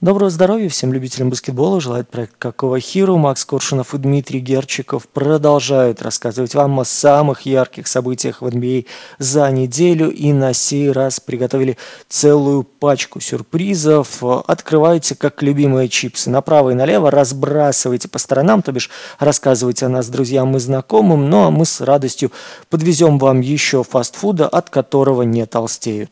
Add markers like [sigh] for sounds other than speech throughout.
Доброго здоровья всем любителям баскетбола. Желает проект Какого Хиру. Макс Коршунов и Дмитрий Герчиков продолжают рассказывать вам о самых ярких событиях в NBA а за неделю. И на сей раз приготовили целую пачку сюрпризов. Открывайте как любимые чипсы направо и налево, разбрасывайте по сторонам, то бишь рассказывайте о нас друзьям и знакомым. Ну а мы с радостью подвезем вам еще фастфуда, от которого не толстеют.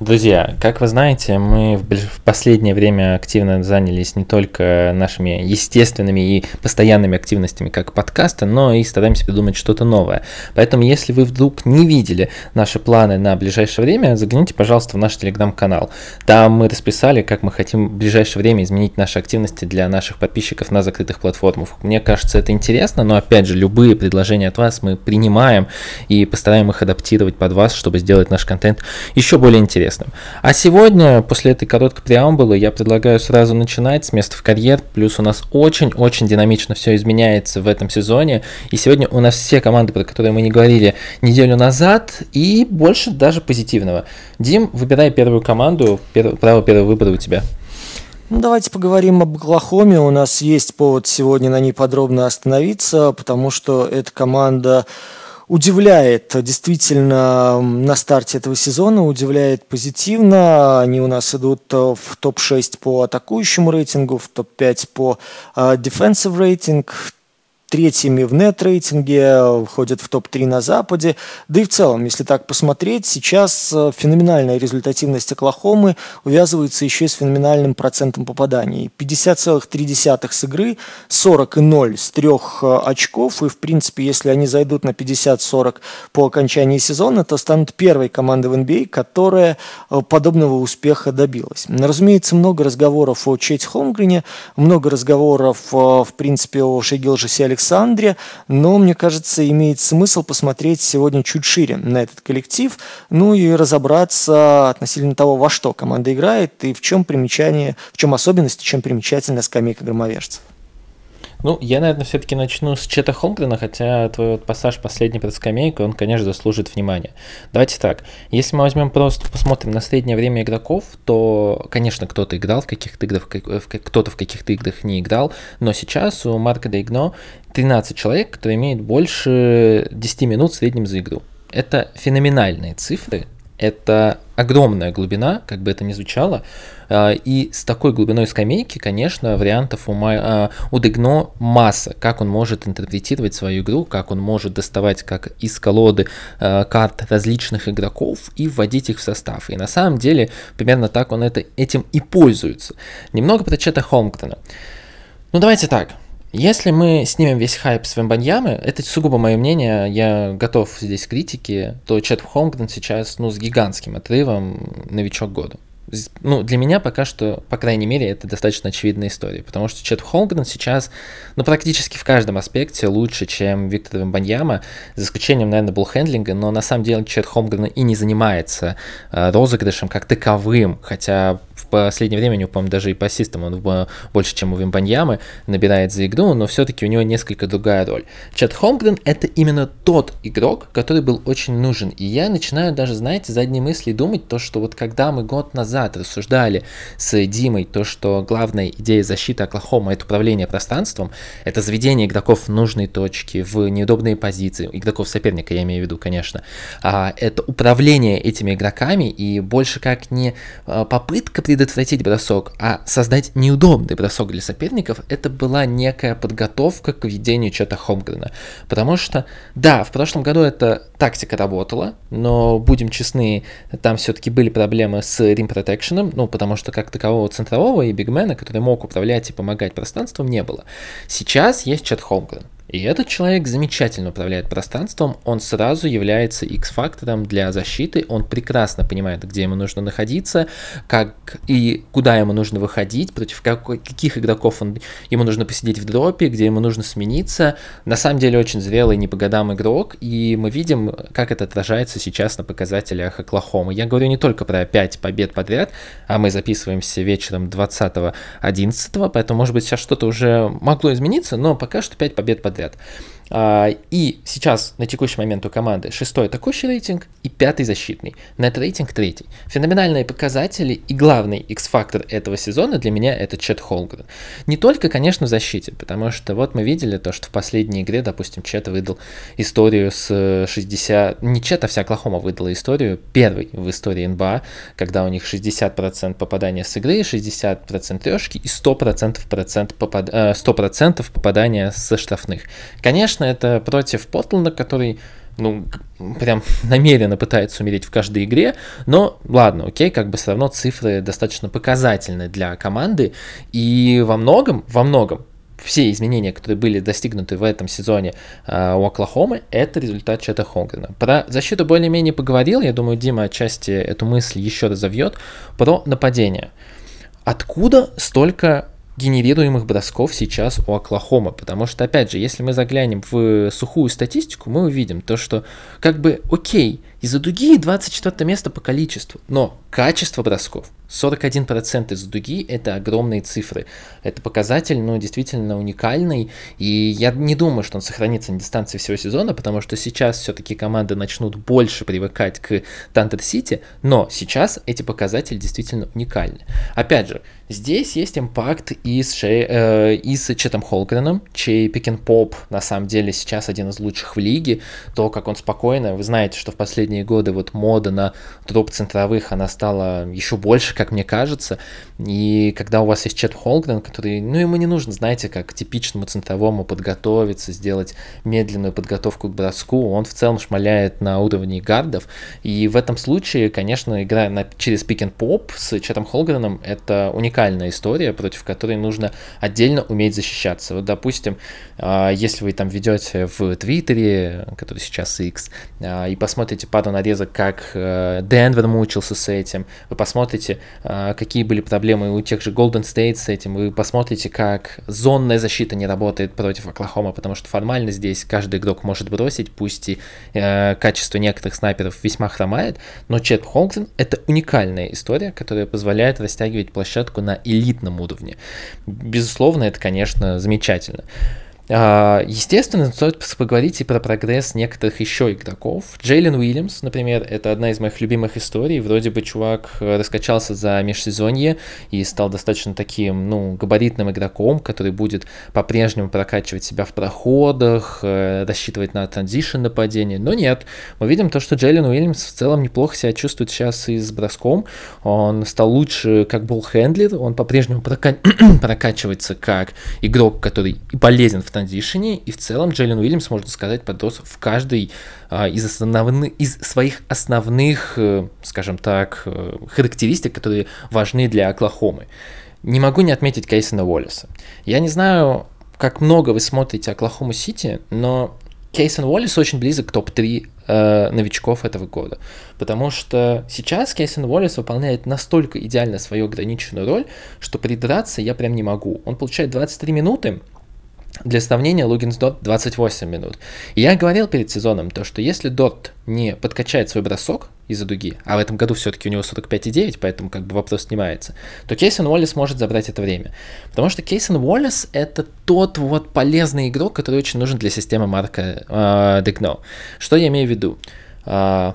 Друзья, как вы знаете, мы в последнее время активно занялись не только нашими естественными и постоянными активностями, как подкаста, но и стараемся придумать что-то новое. Поэтому, если вы вдруг не видели наши планы на ближайшее время, загляните, пожалуйста, в наш телеграм-канал. Там мы расписали, как мы хотим в ближайшее время изменить наши активности для наших подписчиков на закрытых платформах. Мне кажется, это интересно, но опять же, любые предложения от вас мы принимаем и постараем их адаптировать под вас, чтобы сделать наш контент еще более интересным интересным. А сегодня, после этой короткой преамбулы, я предлагаю сразу начинать с места в карьер. Плюс у нас очень-очень динамично все изменяется в этом сезоне. И сегодня у нас все команды, про которые мы не говорили неделю назад, и больше даже позитивного. Дим, выбирай первую команду. право первого выбора у тебя. Ну, давайте поговорим об Оклахоме. У нас есть повод сегодня на ней подробно остановиться, потому что эта команда удивляет действительно на старте этого сезона, удивляет позитивно. Они у нас идут э, в топ-6 по атакующему рейтингу, в топ-5 по э, defensive рейтинг, третьими в нет-рейтинге, входят в топ-3 на Западе. Да и в целом, если так посмотреть, сейчас э, феноменальная результативность Оклахомы увязывается еще и с феноменальным процентом попаданий. 50,3 с игры, 40,0 с трех э, очков. И, в принципе, если они зайдут на 50-40 по окончании сезона, то станут первой командой в NBA, а, которая э, подобного успеха добилась. Разумеется, много разговоров о Чете Холмгрене, много разговоров, в принципе, о Шегилжесе Александре Александре, но, мне кажется, имеет смысл посмотреть сегодня чуть шире на этот коллектив, ну и разобраться относительно того, во что команда играет и в чем примечание, в чем особенность, чем примечательна скамейка громовержцев. Ну, я, наверное, все-таки начну с Чета Холмгрена, хотя твой вот пассаж последний под скамейкой, он, конечно, заслужит внимания. Давайте так, если мы возьмем просто, посмотрим на среднее время игроков, то, конечно, кто-то играл в каких-то играх, кто-то в каких-то играх не играл, но сейчас у Марка Дейгно 13 человек, которые имеют больше 10 минут в среднем за игру. Это феноменальные цифры, это огромная глубина, как бы это ни звучало, а, и с такой глубиной скамейки, конечно, вариантов у, а, у Дегно масса, как он может интерпретировать свою игру, как он может доставать как из колоды а, карт различных игроков и вводить их в состав. И на самом деле примерно так он это, этим и пользуется. Немного про Чета Холмгтона. Ну давайте так, если мы снимем весь хайп с Вембаньямы, это сугубо мое мнение, я готов здесь к критике, то Чет Холмгрен сейчас ну, с гигантским отрывом новичок года ну, для меня пока что, по крайней мере, это достаточно очевидная история, потому что Чет Холмгрен сейчас, ну, практически в каждом аспекте лучше, чем Виктор Вимбаньяма, за исключением, наверное, буллхендлинга, но на самом деле Чет Холмгрен и не занимается э, розыгрышем как таковым, хотя в последнее время него, по-моему, даже и по ассистам он больше, чем у Вимбаньямы, набирает за игру, но все-таки у него несколько другая роль. Чет Холмгрен — это именно тот игрок, который был очень нужен, и я начинаю даже, знаете, задние мысли думать, то, что вот когда мы год назад рассуждали с Димой, то, что главная идея защиты Оклахома – это управление пространством, это заведение игроков в нужные точки, в неудобные позиции, игроков соперника, я имею в виду, конечно, а, это управление этими игроками и больше как не а, попытка предотвратить бросок, а создать неудобный бросок для соперников, это была некая подготовка к ведению чего-то Холмгрена. Потому что, да, в прошлом году эта тактика работала, но, будем честны, там все-таки были проблемы с Rim Protection, ну, потому что как такового центрового и бигмена, который мог управлять и помогать пространством, не было. Сейчас есть Чет Холмгрен. И этот человек замечательно управляет пространством, он сразу является X-фактором для защиты, он прекрасно понимает, где ему нужно находиться, как и куда ему нужно выходить, против какой, каких игроков он, ему нужно посидеть в дропе, где ему нужно смениться. На самом деле очень зрелый, не по годам игрок, и мы видим, как это отражается сейчас на показателях Оклахомы. Я говорю не только про 5 побед подряд, а мы записываемся вечером 20-11, поэтому, может быть, сейчас что-то уже могло измениться, но пока что 5 побед подряд tead. А, и сейчас на текущий момент у команды шестой атакующий рейтинг и пятый защитный. Нет рейтинг третий. Феноменальные показатели и главный X-фактор этого сезона для меня это Чет Холгрен. Не только, конечно, в защите, потому что вот мы видели то, что в последней игре, допустим, Чет выдал историю с 60... Не Чет, а вся Оклахома выдала историю, первый в истории НБА, когда у них 60% попадания с игры, 60% трешки и 100% процент попад... 100% э, попадания со штрафных. Конечно, это против Портленда, который ну, прям [laughs] намеренно пытается умереть в каждой игре, но ладно, окей, как бы все равно цифры достаточно показательны для команды, и во многом, во многом, все изменения, которые были достигнуты в этом сезоне э, у Оклахомы, это результат Чета Хонгрена. Про защиту более-менее поговорил, я думаю, Дима отчасти эту мысль еще разовьет, про нападение. Откуда столько генерируемых бросков сейчас у Оклахомы, потому что, опять же, если мы заглянем в сухую статистику, мы увидим то, что как бы окей, из-за дуги 24 место по количеству, но качество бросков 41% из дуги – это огромные цифры. Это показатель, ну, действительно уникальный, и я не думаю, что он сохранится на дистанции всего сезона, потому что сейчас все-таки команды начнут больше привыкать к Тантер Сити, но сейчас эти показатели действительно уникальны. Опять же, здесь есть импакт и с, Шей, э, и с Четом Холгреном, чей пикен поп на самом деле сейчас один из лучших в лиге, то, как он спокойно, вы знаете, что в последние годы вот мода на дроп центровых, она стала еще больше, как мне кажется. И когда у вас есть Чет Холгрен, который, ну, ему не нужно, знаете, как типичному центровому подготовиться, сделать медленную подготовку к броску, он в целом шмаляет на уровне гардов. И в этом случае, конечно, игра на, через пик поп с Четом Холгреном — это уникальная история, против которой нужно отдельно уметь защищаться. Вот, допустим, а, если вы там ведете в Твиттере, который сейчас X, а, и посмотрите пару нарезок, как э, Денвер мучился с этим, вы посмотрите, какие были проблемы у тех же Golden State с этим, вы посмотрите, как зонная защита не работает против Оклахома, потому что формально здесь каждый игрок может бросить, пусть и э, качество некоторых снайперов весьма хромает, но Чет Холгрен — это уникальная история, которая позволяет растягивать площадку на элитном уровне. Безусловно, это, конечно, замечательно. А, естественно, стоит поговорить и про прогресс некоторых еще игроков. Джейлен Уильямс, например, это одна из моих любимых историй. Вроде бы чувак э, раскачался за межсезонье и стал достаточно таким, ну, габаритным игроком, который будет по-прежнему прокачивать себя в проходах, э, рассчитывать на транзишн нападение. Но нет, мы видим то, что Джейлен Уильямс в целом неплохо себя чувствует сейчас и с броском. Он стал лучше как болл-хендлер, он по-прежнему прока... [clears throat] прокачивается как игрок, который полезен в транзишене, и в целом Джейлен Уильямс, можно сказать, подрос в каждой а, из, основных, из своих основных, э, скажем так, э, характеристик, которые важны для Оклахомы. Не могу не отметить Кейсона Уоллеса. Я не знаю, как много вы смотрите Оклахому Сити, но Кейсон Уоллес очень близок к топ-3 э, новичков этого года. Потому что сейчас Кейсон Уоллес выполняет настолько идеально свою ограниченную роль, что придраться я прям не могу. Он получает 23 минуты, для сравнения, Лугинс Дот 28 минут. И я говорил перед сезоном, то, что если Дот не подкачает свой бросок из-за дуги, а в этом году все-таки у него 45,9, поэтому как бы вопрос снимается, то Кейсон Уоллес может забрать это время. Потому что Кейсон Уоллес это тот вот полезный игрок, который очень нужен для системы Марка э. Что я имею в виду? Э,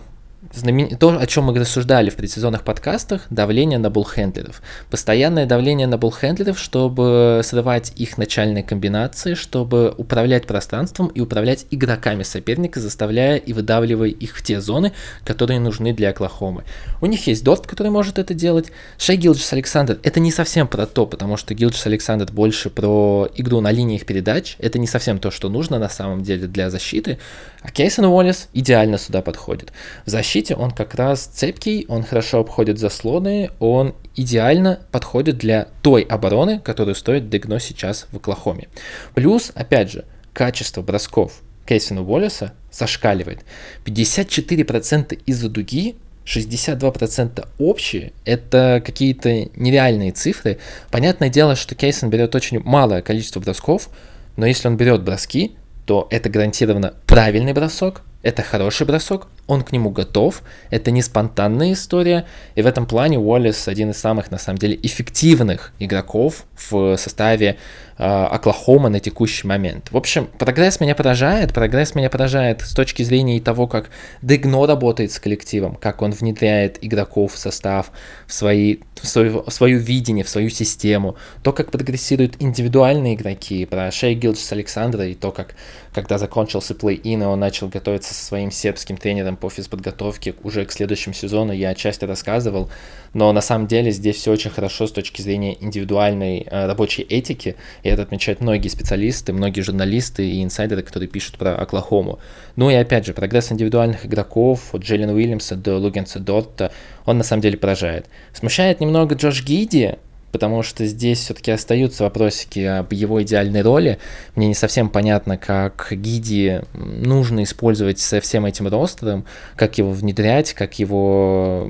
знамен... то, о чем мы рассуждали в предсезонных подкастах, давление на буллхендлеров. Постоянное давление на буллхендлеров, чтобы срывать их начальные комбинации, чтобы управлять пространством и управлять игроками соперника, заставляя и выдавливая их в те зоны, которые нужны для Оклахомы. У них есть Дорт, который может это делать. Шей Гилджис Александр это не совсем про то, потому что Гилджис Александр больше про игру на линиях передач. Это не совсем то, что нужно на самом деле для защиты. А Кейсон Уоллес идеально сюда подходит. В защите он как раз цепкий, он хорошо обходит заслоны, он идеально подходит для той обороны, которую стоит Дегно сейчас в Оклахоме. Плюс, опять же, качество бросков Кейсона Уоллеса зашкаливает. 54% из-за дуги 62% общие, это какие-то нереальные цифры. Понятное дело, что Кейсон берет очень малое количество бросков, но если он берет броски, то это гарантированно правильный бросок, это хороший бросок, он к нему готов, это не спонтанная история, и в этом плане Уоллес один из самых, на самом деле, эффективных игроков в составе Оклахома на текущий момент. В общем, прогресс меня поражает, прогресс меня поражает с точки зрения того, как Дегно работает с коллективом, как он внедряет игроков в состав, в, свои, в, свое, в свое видение, в свою систему, то, как прогрессируют индивидуальные игроки, про Шей Гилдж Александра и то, как когда закончился плей-ин, он начал готовиться со своим сербским тренером по физподготовке уже к следующему сезону, я отчасти рассказывал, но на самом деле здесь все очень хорошо с точки зрения индивидуальной э, рабочей этики, и это отмечают многие специалисты, многие журналисты и инсайдеры, которые пишут про Оклахому. Ну и опять же, прогресс индивидуальных игроков, от Джиллен Уильямса до Лугенса Дорта, он на самом деле поражает. Смущает немного Джош Гиди, потому что здесь все-таки остаются вопросики об его идеальной роли. Мне не совсем понятно, как Гиди нужно использовать со всем этим ростером, как его внедрять, как его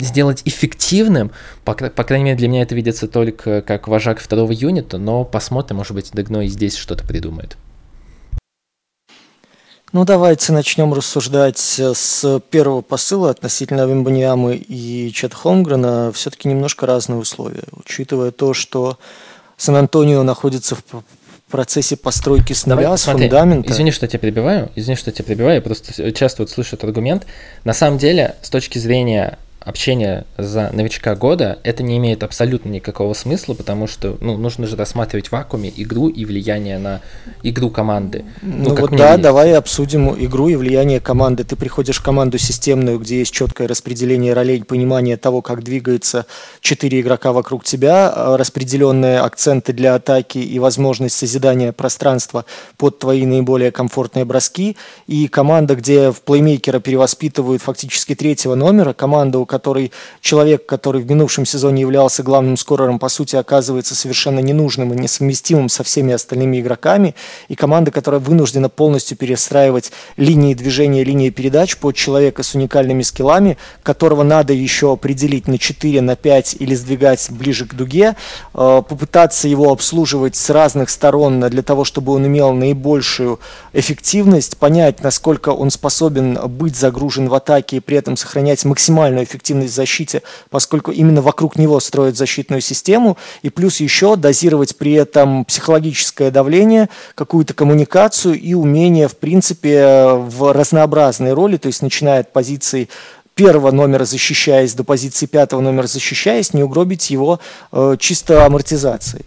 сделать эффективным. По, по крайней мере, для меня это видится только как вожак второго юнита, но посмотрим, может быть, Дегно и здесь что-то придумает. Ну, давайте начнем рассуждать э, с первого посыла относительно Вимбаньямы и Чет Холмгрена. Все-таки немножко разные условия. Учитывая то, что Сан-Антонио находится в процессе постройки с нуля, Давай, с смотри, фундамента. Извини, что я тебя перебиваю. Извини, что я тебя перебиваю. Я просто часто вот слышу этот аргумент. На самом деле, с точки зрения общение за новичка года, это не имеет абсолютно никакого смысла, потому что ну, нужно же рассматривать в вакууме игру и влияние на игру команды. Ну, ну вот да, видится. давай обсудим игру и влияние команды. Ты приходишь в команду системную, где есть четкое распределение ролей, понимание того, как двигается четыре игрока вокруг тебя, а, распределенные акценты для атаки и возможность созидания пространства под твои наиболее комфортные броски, и команда, где в плеймейкера перевоспитывают фактически третьего номера, команда, у который человек, который в минувшем сезоне являлся главным скорером, по сути, оказывается совершенно ненужным и несовместимым со всеми остальными игроками, и команда, которая вынуждена полностью перестраивать линии движения, линии передач под человека с уникальными скиллами, которого надо еще определить на 4, на 5 или сдвигать ближе к дуге, э, попытаться его обслуживать с разных сторон для того, чтобы он имел наибольшую эффективность, понять, насколько он способен быть загружен в атаке и при этом сохранять максимальную эффективность эффективность в защите, поскольку именно вокруг него строят защитную систему, и плюс еще дозировать при этом психологическое давление, какую-то коммуникацию и умение, в принципе, в разнообразной роли, то есть начиная от позиции первого номера защищаясь до позиции пятого номера защищаясь, не угробить его э, чисто амортизацией.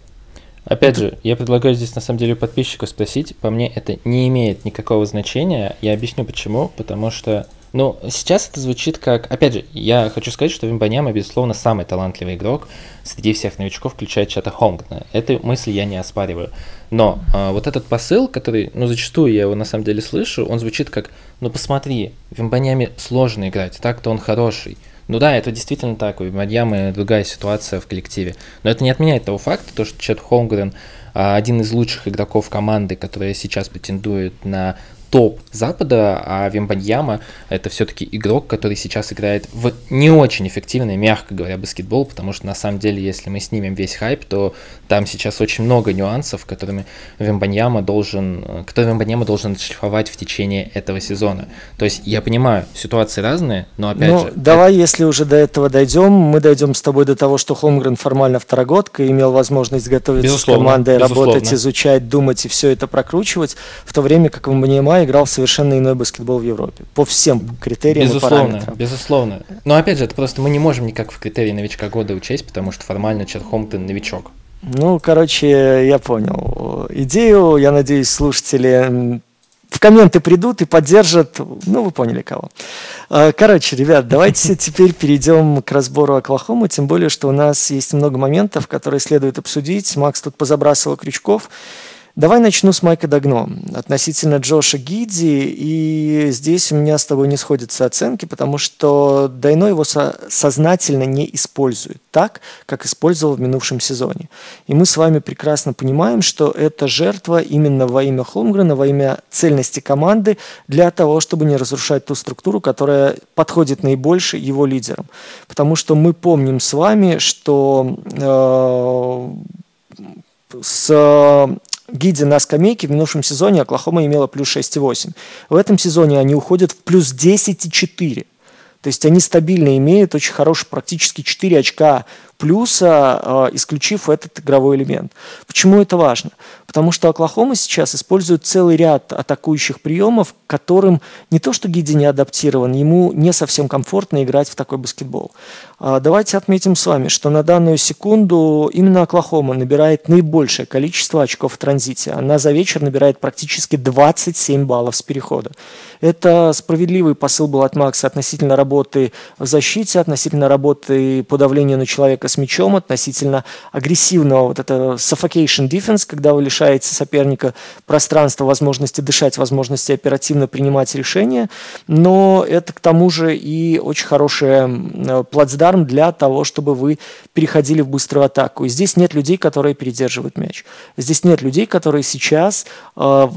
Опять же, я предлагаю здесь на самом деле подписчику спросить, по мне это не имеет никакого значения, я объясню почему, потому что ну, сейчас это звучит как... Опять же, я хочу сказать, что Вимбаньяма, безусловно, самый талантливый игрок среди всех новичков, включая Чата Хонгна. Эту мысль я не оспариваю. Но э, вот этот посыл, который, ну, зачастую я его на самом деле слышу, он звучит как, ну, посмотри, Вимбаньяме сложно играть, так-то он хороший. Ну да, это действительно так, у Вимбаньямы другая ситуация в коллективе. Но это не отменяет того факта, то, что Чет Холмгрен один из лучших игроков команды, которая сейчас претендует на топ Запада, а Вембаньяма это все-таки игрок, который сейчас играет в не очень эффективный, мягко говоря, баскетбол, потому что на самом деле, если мы снимем весь хайп, то там сейчас очень много нюансов, которыми Вембаньяма должен, которые Вембаньяма должен шлифовать в течение этого сезона. То есть я понимаю, ситуации разные, но опять ну, же... Давай, это... если уже до этого дойдем, мы дойдем с тобой до того, что Холмгрен формально второгодка, имел возможность готовиться безусловно, с командой, безусловно. работать, изучать, думать и все это прокручивать, в то время как Вембаньяма играл в совершенно иной баскетбол в Европе. По всем критериям безусловно, и параметрам. Безусловно. Но опять же, это просто мы не можем никак в критерии новичка года учесть, потому что формально Чет Хомптон новичок. Ну, короче, я понял. Идею, я надеюсь, слушатели в комменты придут и поддержат, ну, вы поняли кого. А, короче, ребят, давайте [laughs] теперь перейдем к разбору Оклахомы, тем более, что у нас есть много моментов, которые следует обсудить. Макс тут позабрасывал крючков. Давай начну с Майка Дагно относительно Джоша Гиди. И здесь у меня с тобой не сходятся оценки, потому что Дайно его со- сознательно не использует так, как использовал в минувшем сезоне. И мы с вами прекрасно понимаем, что это жертва именно во имя Холмгрена, во имя цельности команды, для того, чтобы не разрушать ту структуру, которая подходит наибольше его лидерам. Потому что мы помним с вами, что э, с Гиди на скамейке в минувшем сезоне Оклахома имела плюс 6,8. В этом сезоне они уходят в плюс 10,4. То есть они стабильно имеют очень хороший, практически 4 очка плюса, э, исключив этот игровой элемент. Почему это важно? Потому что Оклахома сейчас использует целый ряд атакующих приемов, которым не то что Гиди не адаптирован, ему не совсем комфортно играть в такой баскетбол. А, давайте отметим с вами, что на данную секунду именно Оклахома набирает наибольшее количество очков в транзите. Она за вечер набирает практически 27 баллов с перехода. Это справедливый посыл был от Макса относительно работы в защите, относительно работы по давлению на человека с мячом, относительно агрессивного вот это suffocation defense, когда вы лишаете соперника пространства, возможности дышать, возможности оперативно принимать решения, но это к тому же и очень хороший плацдарм для того, чтобы вы переходили в быструю атаку. И здесь нет людей, которые передерживают мяч. Здесь нет людей, которые сейчас, э,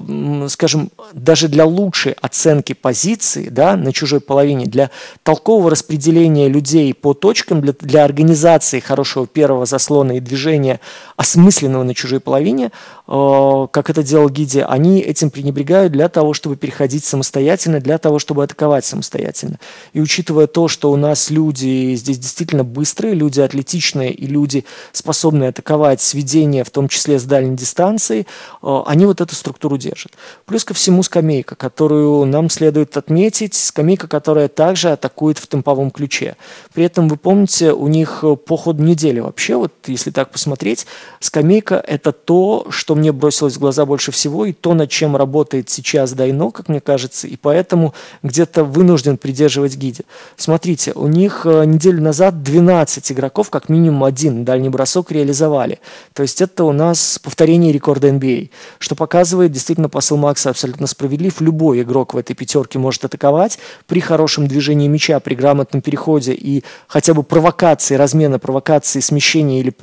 скажем, даже для лучшей оценки позиции да, на чужой половине, для толкового распределения людей по точкам, для, для организации хорошего первого заслона и движения, осмысленного на чужой половине, как это делал Гиди, они этим пренебрегают для того, чтобы переходить самостоятельно, для того, чтобы атаковать самостоятельно. И учитывая то, что у нас люди здесь действительно быстрые, люди атлетичные и люди, способные атаковать сведения, в том числе с дальней дистанции, э, они вот эту структуру держат. Плюс ко всему скамейка, которую нам следует отметить, скамейка, которая также атакует в темповом ключе. При этом, вы помните, у них по ходу недели вообще, вот если так посмотреть, скамейка – это то, что мне бросилось в глаза больше всего, и то, над чем работает сейчас Дайно, как мне кажется, и поэтому где-то вынужден придерживать гиди. Смотрите, у них э, неделю назад 12 игроков, как минимум один дальний бросок реализовали. То есть это у нас повторение рекорда NBA, что показывает действительно посыл Макса абсолютно справедлив. Любой игрок в этой пятерке может атаковать при хорошем движении мяча, при грамотном переходе и хотя бы провокации, размена провокации, смещения или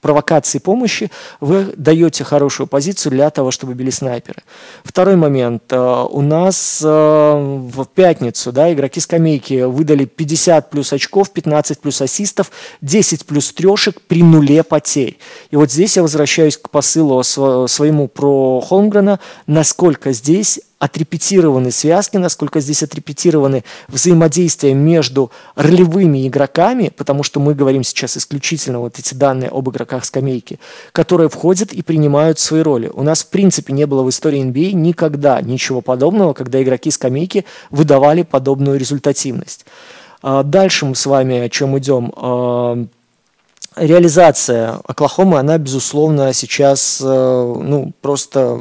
провокации помощи, вы даете хорошую позицию для того, чтобы били снайперы. Второй момент. Э, у нас э, в пятницу да, игроки скамейки выдали 50 плюс очков, 15 плюс ассистов, 10 плюс трешек при нуле потерь. И вот здесь я возвращаюсь к посылу своему про Холмгрена, насколько здесь отрепетированы связки, насколько здесь отрепетированы взаимодействия между ролевыми игроками, потому что мы говорим сейчас исключительно вот эти данные об игроках скамейки, которые входят и принимают свои роли. У нас в принципе не было в истории NBA никогда ничего подобного, когда игроки скамейки выдавали подобную результативность. А дальше мы с вами о чем идем? А, реализация Оклахомы, она, безусловно, сейчас э, ну, просто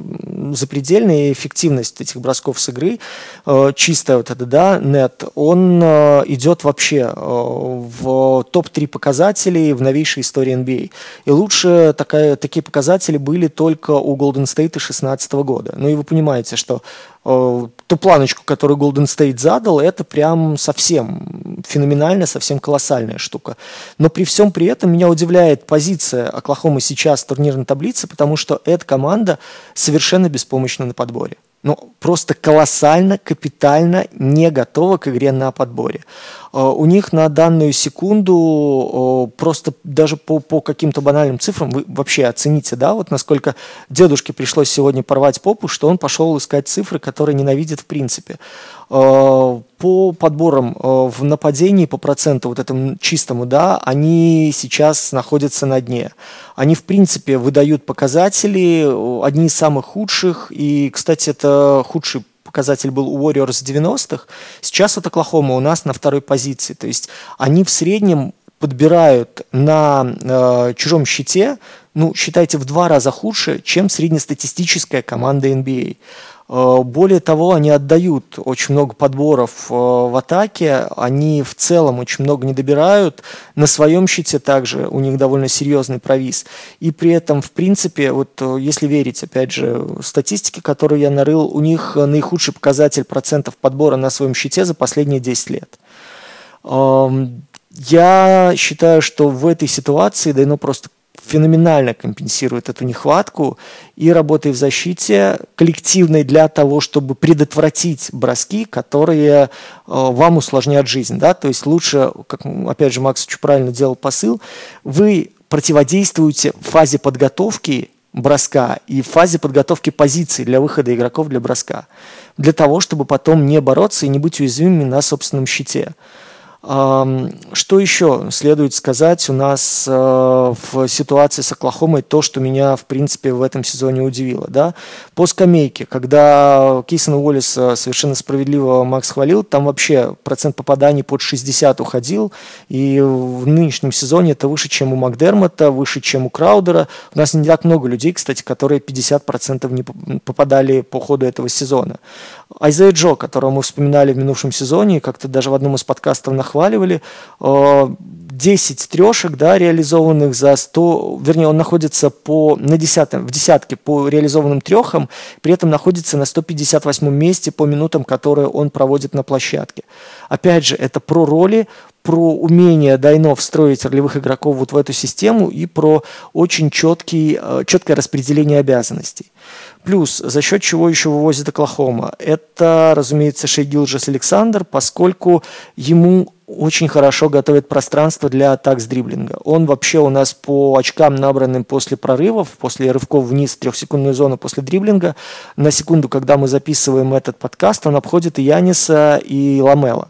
запредельная, эффективность этих бросков с игры, э, чисто вот это, да, нет, он э, идет вообще в топ-3 показателей в новейшей истории NBA. И лучше такая, такие показатели были только у Golden State 2016 года. Ну и вы понимаете, что ту планочку, которую Golden State задал, это прям совсем феноменальная, совсем колоссальная штука. Но при всем при этом меня удивляет позиция Оклахомы сейчас в турнирной таблице, потому что эта команда совершенно беспомощна на подборе ну, просто колоссально, капитально не готова к игре на подборе. А, у них на данную секунду просто даже по, по каким-то банальным цифрам вы вообще оцените, да, вот насколько дедушке пришлось сегодня порвать попу, что он пошел искать цифры, которые ненавидит в принципе. А, по подборам в нападении по проценту вот этому чистому, да, они сейчас находятся на дне. Они, в принципе, выдают показатели, одни из самых худших, и, кстати, это худший показатель был у Warriors 90-х, сейчас вот Оклахома у нас на второй позиции. То есть они в среднем подбирают на э, чужом щите, ну, считайте, в два раза худше, чем среднестатистическая команда NBA. Э, более того, они отдают очень много подборов э, в атаке, они в целом очень много не добирают. На своем щите также у них довольно серьезный провис. И при этом, в принципе, вот э, если верить, опять же, статистике, которую я нарыл, у них наихудший показатель процентов подбора на своем щите за последние 10 лет. Эм, я считаю, что в этой ситуации Дайно просто феноменально компенсирует эту нехватку и работой в защите коллективной для того, чтобы предотвратить броски, которые э, вам усложняют жизнь. Да? То есть лучше, как опять же Макс очень правильно делал посыл, вы противодействуете в фазе подготовки броска и в фазе подготовки позиций для выхода игроков для броска, для того, чтобы потом не бороться и не быть уязвимыми на собственном щите. Что еще следует сказать у нас э, в ситуации с Оклахомой, то, что меня, в принципе, в этом сезоне удивило. Да? По скамейке, когда Кейсон Уоллес совершенно справедливо Макс хвалил, там вообще процент попаданий под 60 уходил, и в нынешнем сезоне это выше, чем у Макдермота, выше, чем у Краудера. У нас не так много людей, кстати, которые 50% не попадали по ходу этого сезона. Айзея Джо, которого мы вспоминали в минувшем сезоне, как-то даже в одном из подкастов нахваливали, 10 э, трешек, да, реализованных за 100, вернее, он находится по, на десятом, в десятке по реализованным трехам, при этом находится на 158 месте по минутам, которые он проводит на площадке. Опять же, это про роли, про умение Дайно встроить ролевых игроков вот в эту систему и про очень четкий, э, четкое распределение обязанностей. Плюс, за счет чего еще вывозит Оклахома? Это, разумеется, Шей Гилджес Александр, поскольку ему очень хорошо готовит пространство для атак с дриблинга. Он вообще у нас по очкам, набранным после прорывов, после рывков вниз в трехсекундную зону после дриблинга, на секунду, когда мы записываем этот подкаст, он обходит и Яниса, и Ламела.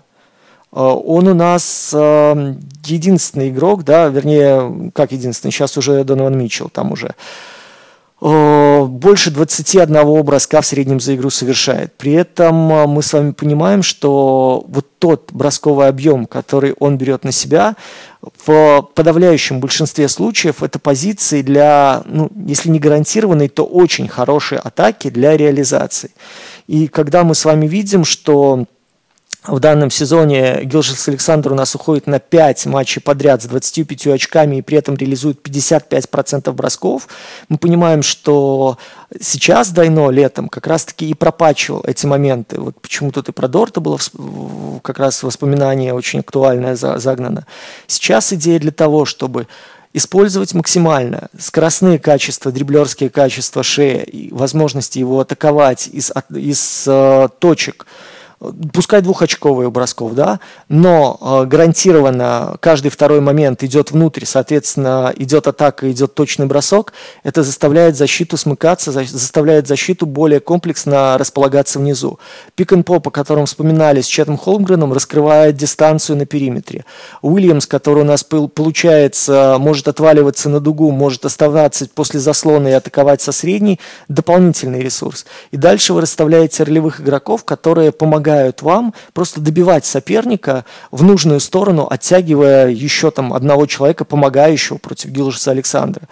Э, он у нас э, единственный игрок, да, вернее, как единственный, сейчас уже Донован Митчелл там уже, больше 21 броска в среднем за игру совершает. При этом э, мы с вами понимаем, что вот тот бросковый объем, который он берет на себя, в подавляющем большинстве случаев это позиции для, ну, если не гарантированной, то очень хорошей атаки для реализации. И когда мы с вами видим, что в данном сезоне Гилшес Александр у нас уходит на 5 матчей подряд с 25 очками и при этом реализует 55% бросков. Мы понимаем, что сейчас Дайно летом как раз-таки и пропачивал эти моменты. Вот почему тут и про Дорта было как раз воспоминание очень актуальное загнано. Сейчас идея для того, чтобы использовать максимально скоростные качества, дриблерские качества шеи возможности его атаковать из, из э, точек – пускай двухочковый у бросков, да, но э, гарантированно каждый второй момент идет внутрь, соответственно, идет атака, идет точный бросок, это заставляет защиту смыкаться, за, заставляет защиту более комплексно располагаться внизу. Пик н о котором вспоминали с Четом Холмгреном, раскрывает дистанцию на периметре. Уильямс, который у нас получается, может отваливаться на дугу, может оставаться после заслона и атаковать со средней, дополнительный ресурс. И дальше вы расставляете ролевых игроков, которые помогают помогают вам просто добивать соперника в нужную сторону, оттягивая еще там одного человека, помогающего против Гилжеса Александра.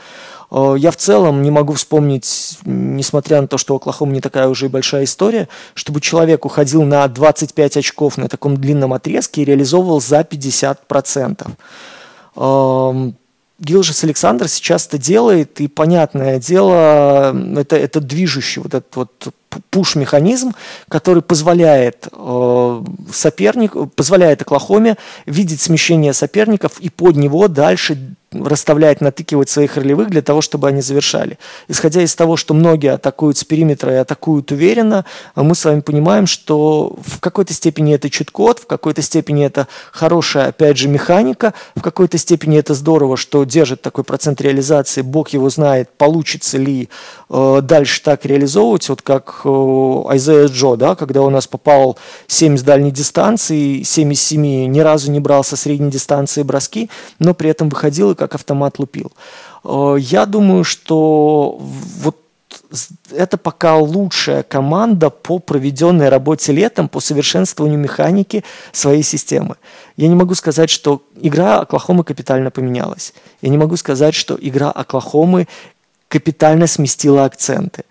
Э, я в целом не могу вспомнить, несмотря на то, что Оклахома не такая уже и большая история, чтобы человек уходил на 25 очков на таком длинном отрезке и реализовывал за 50%. Гилжес Александр сейчас это делает, и понятное дело, это, это движущий вот этот вот пуш-механизм, который позволяет э, сопернику, позволяет Оклахоме видеть смещение соперников и под него дальше расставлять, натыкивать своих ролевых для того, чтобы они завершали. Исходя из того, что многие атакуют с периметра и атакуют уверенно, мы с вами понимаем, что в какой-то степени это чит-код, в какой-то степени это хорошая, опять же, механика, в какой-то степени это здорово, что держит такой процент реализации, бог его знает, получится ли э, дальше так реализовывать, вот как э, Айзея Джо, да, когда у нас попал 7 с дальней дистанции, 7 из 7 ни разу не брал со средней дистанции броски, но при этом выходил и как автомат лупил. Э, я думаю, что вот это пока лучшая команда по проведенной работе летом, по совершенствованию механики своей системы. Я не могу сказать, что игра Оклахомы капитально поменялась. Я не могу сказать, что игра Оклахомы капитально сместила акценты.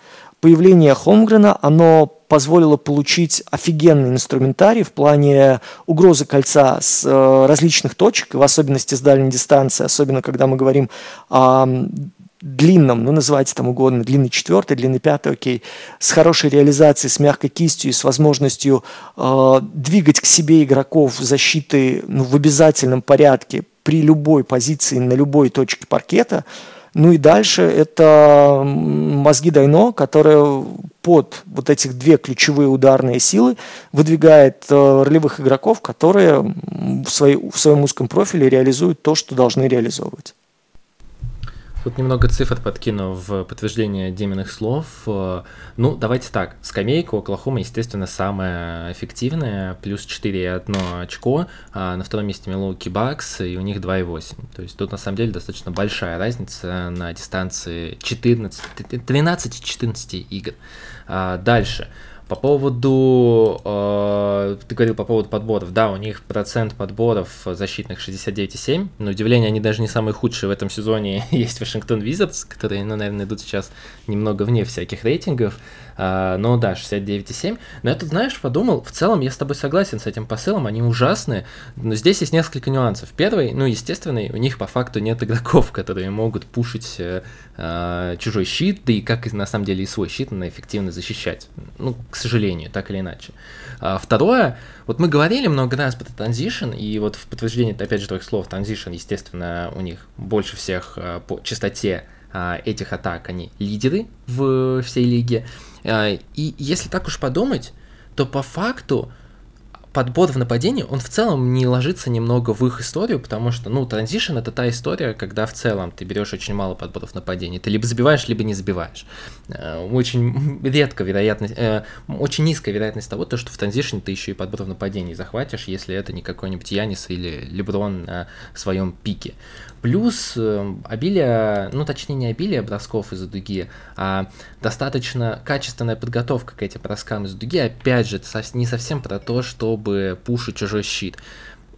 Появление Холмгрена, оно позволило получить офигенный инструментарий в плане угрозы кольца с э, различных точек, в особенности с дальней дистанции, особенно когда мы говорим о длинном, ну называйте там угодно, длинный четвертый, длинный пятый, окей, с хорошей реализацией, с мягкой кистью и с возможностью э, двигать к себе игроков защиты ну, в обязательном порядке при любой позиции на любой точке паркета – ну и дальше это мозги Дайно, которые под вот этих две ключевые ударные силы выдвигает э, ролевых игроков, которые в, своей, в своем узком профиле реализуют то, что должны реализовывать. Тут немного цифр подкину в подтверждение Диминых слов. Ну, давайте так. Скамейка у Оклахомы, естественно, самая эффективная. Плюс 4,1 очко. А на втором месте Милуки Бакс, и у них 2,8. То есть тут, на самом деле, достаточно большая разница на дистанции 14, 13-14 игр. А дальше. По поводу, э, ты говорил по поводу подборов, да, у них процент подборов защитных 69,7, но удивление, они даже не самые худшие в этом сезоне, [laughs] есть Вашингтон Визардс, которые, ну, наверное, идут сейчас немного вне всяких рейтингов, а, ну да, 69,7. Но я тут, знаешь, подумал, в целом я с тобой согласен с этим посылом, они ужасные, но здесь есть несколько нюансов. Первый, ну, естественный, у них по факту нет игроков, которые могут пушить э, э, чужой щит, да и как на самом деле и свой щит неэффективно защищать. Ну, к сожалению, так или иначе. А, второе, вот мы говорили много раз про transition, и вот в подтверждение, опять же, твоих слов, transition, естественно, у них больше всех э, по частоте а, этих атак, они лидеры в всей лиге. А, и если так уж подумать, то по факту подбор в нападении, он в целом не ложится немного в их историю, потому что, ну, transition это та история, когда в целом ты берешь очень мало подборов в нападении. Ты либо забиваешь, либо не забиваешь. Э, очень редко вероятность, э, очень низкая вероятность того, то, что в транзишне ты еще и подбор в нападении захватишь, если это не какой-нибудь Янис или Леброн на своем пике. Плюс э, обилие, ну точнее не обилие бросков из-за дуги, а достаточно качественная подготовка к этим броскам из дуги, опять же, не совсем про то, чтобы пушить чужой щит.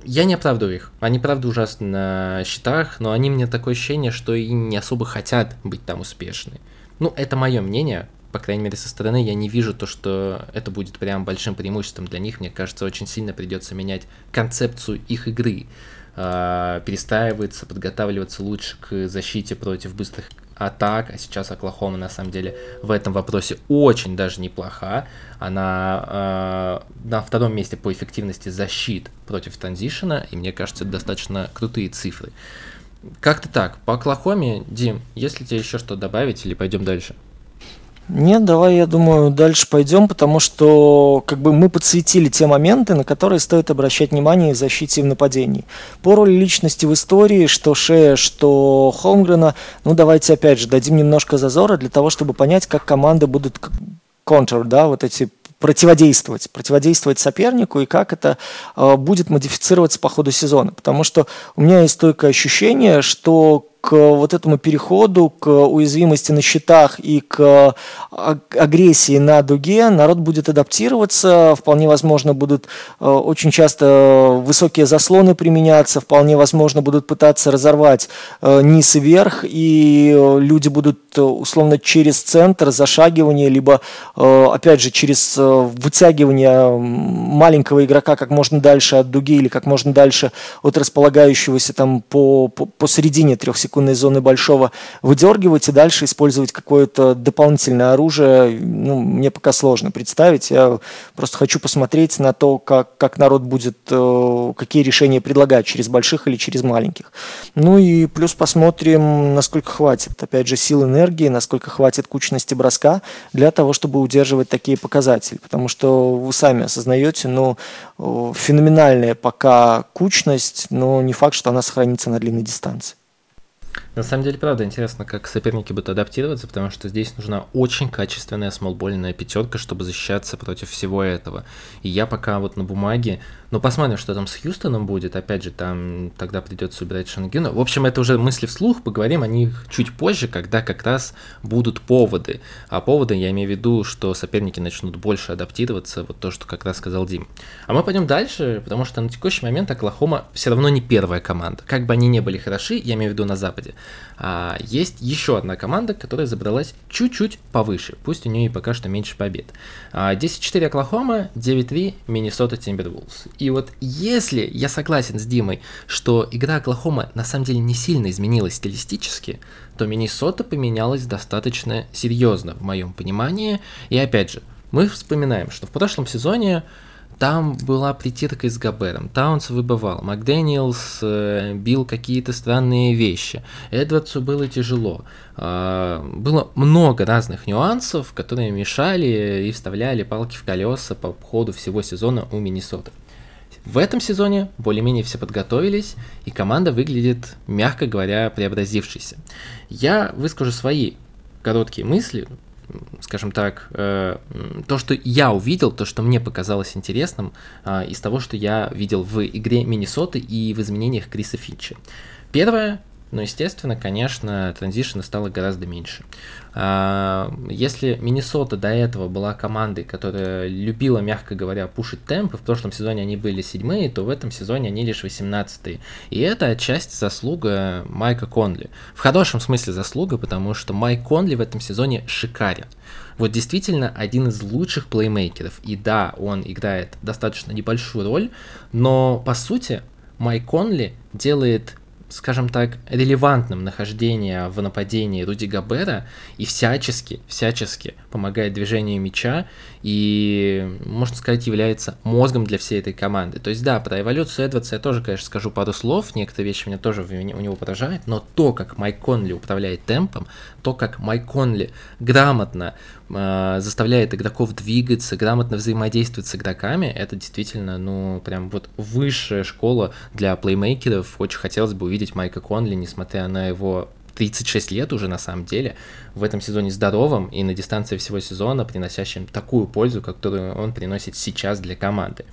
Я не оправдываю их. Они, правда, ужасны на щитах, но они мне такое ощущение, что и не особо хотят быть там успешны. Ну, это мое мнение, по крайней мере, со стороны я не вижу то, что это будет прям большим преимуществом для них. Мне кажется, очень сильно придется менять концепцию их игры. Э, перестраивается, подготавливаться лучше к защите против быстрых атак, а сейчас Оклахома на самом деле в этом вопросе очень даже неплоха. Она э, на втором месте по эффективности защит против транзишена, и мне кажется, это достаточно крутые цифры. Как-то так. По Оклахоме, Дим, если тебе еще что добавить или пойдем дальше? Нет, давай, я думаю, дальше пойдем, потому что как бы мы подсветили те моменты, на которые стоит обращать внимание в защите и в нападении. По роли личности в истории, что Шея, что Холмгрена, ну давайте опять же дадим немножко зазора для того, чтобы понять, как команды будут контр, да, вот эти противодействовать, противодействовать сопернику и как это э, будет модифицироваться по ходу сезона. Потому что у меня есть стойкое ощущение, что к вот этому переходу, к уязвимости на счетах и к агрессии на дуге народ будет адаптироваться, вполне возможно будут э, очень часто высокие заслоны применяться, вполне возможно будут пытаться разорвать э, низ и верх, и люди будут условно через центр зашагивания, либо опять же через вытягивание маленького игрока как можно дальше от дуги или как можно дальше от располагающегося там по, по, посередине трех секунд секундной зоны большого выдергивать и дальше использовать какое-то дополнительное оружие, ну, мне пока сложно представить. Я просто хочу посмотреть на то, как, как народ будет, э, какие решения предлагать, через больших или через маленьких. Ну и плюс посмотрим, насколько хватит, опять же, сил энергии, насколько хватит кучности броска для того, чтобы удерживать такие показатели. Потому что вы сами осознаете, ну, э, феноменальная пока кучность, но не факт, что она сохранится на длинной дистанции. На самом деле, правда, интересно, как соперники будут адаптироваться, потому что здесь нужна очень качественная смолбольная пятерка, чтобы защищаться против всего этого. И я пока вот на бумаге, ну посмотрим, что там с Хьюстоном будет, опять же, там тогда придется убирать Шангюна. В общем, это уже мысли вслух, поговорим о них чуть позже, когда как раз будут поводы. А поводы я имею в виду, что соперники начнут больше адаптироваться, вот то, что как раз сказал Дим. А мы пойдем дальше, потому что на текущий момент Оклахома все равно не первая команда. Как бы они не были хороши, я имею в виду на Западе, а, есть еще одна команда, которая забралась чуть-чуть повыше, пусть у нее и пока что меньше побед. А, 10-4 Оклахома, 9-3 Миннесота Тимбервулс. И вот если я согласен с Димой, что игра Оклахома на самом деле не сильно изменилась стилистически, то Миннесота поменялась достаточно серьезно в моем понимании. И опять же, мы вспоминаем, что в прошлом сезоне там была притирка с Габером, Таунс выбывал, Макдэниелс э, бил какие-то странные вещи, Эдвардсу было тяжело. Э, было много разных нюансов, которые мешали и вставляли палки в колеса по ходу всего сезона у Миннесоты. В этом сезоне более-менее все подготовились, и команда выглядит, мягко говоря, преобразившейся. Я выскажу свои короткие мысли, скажем так, э, то, что я увидел, то, что мне показалось интересным э, из того, что я видел в игре Миннесоты и в изменениях Криса Финча. Первое, но, естественно, конечно, транзишена стало гораздо меньше. А, если Миннесота до этого была командой, которая любила, мягко говоря, пушить темп, и в прошлом сезоне они были седьмые, то в этом сезоне они лишь восемнадцатые. И это отчасти заслуга Майка Конли. В хорошем смысле заслуга, потому что Майк Конли в этом сезоне шикарен. Вот действительно один из лучших плеймейкеров. И да, он играет достаточно небольшую роль, но по сути Майк Конли делает скажем так, релевантным нахождение в нападении Руди Габера и всячески, всячески помогает движению мяча и, можно сказать, является мозгом для всей этой команды. То есть, да, про эволюцию Эдвардса я тоже, конечно, скажу пару слов, некоторые вещи меня тоже у него поражают, но то, как Майк Конли управляет темпом, то, как Майк Конли грамотно э, заставляет игроков двигаться, грамотно взаимодействовать с игроками, это действительно, ну, прям вот высшая школа для плеймейкеров. Очень хотелось бы увидеть Майка Конли, несмотря на его 36 лет уже на самом деле, в этом сезоне здоровым и на дистанции всего сезона, приносящим такую пользу, которую он приносит сейчас для команды.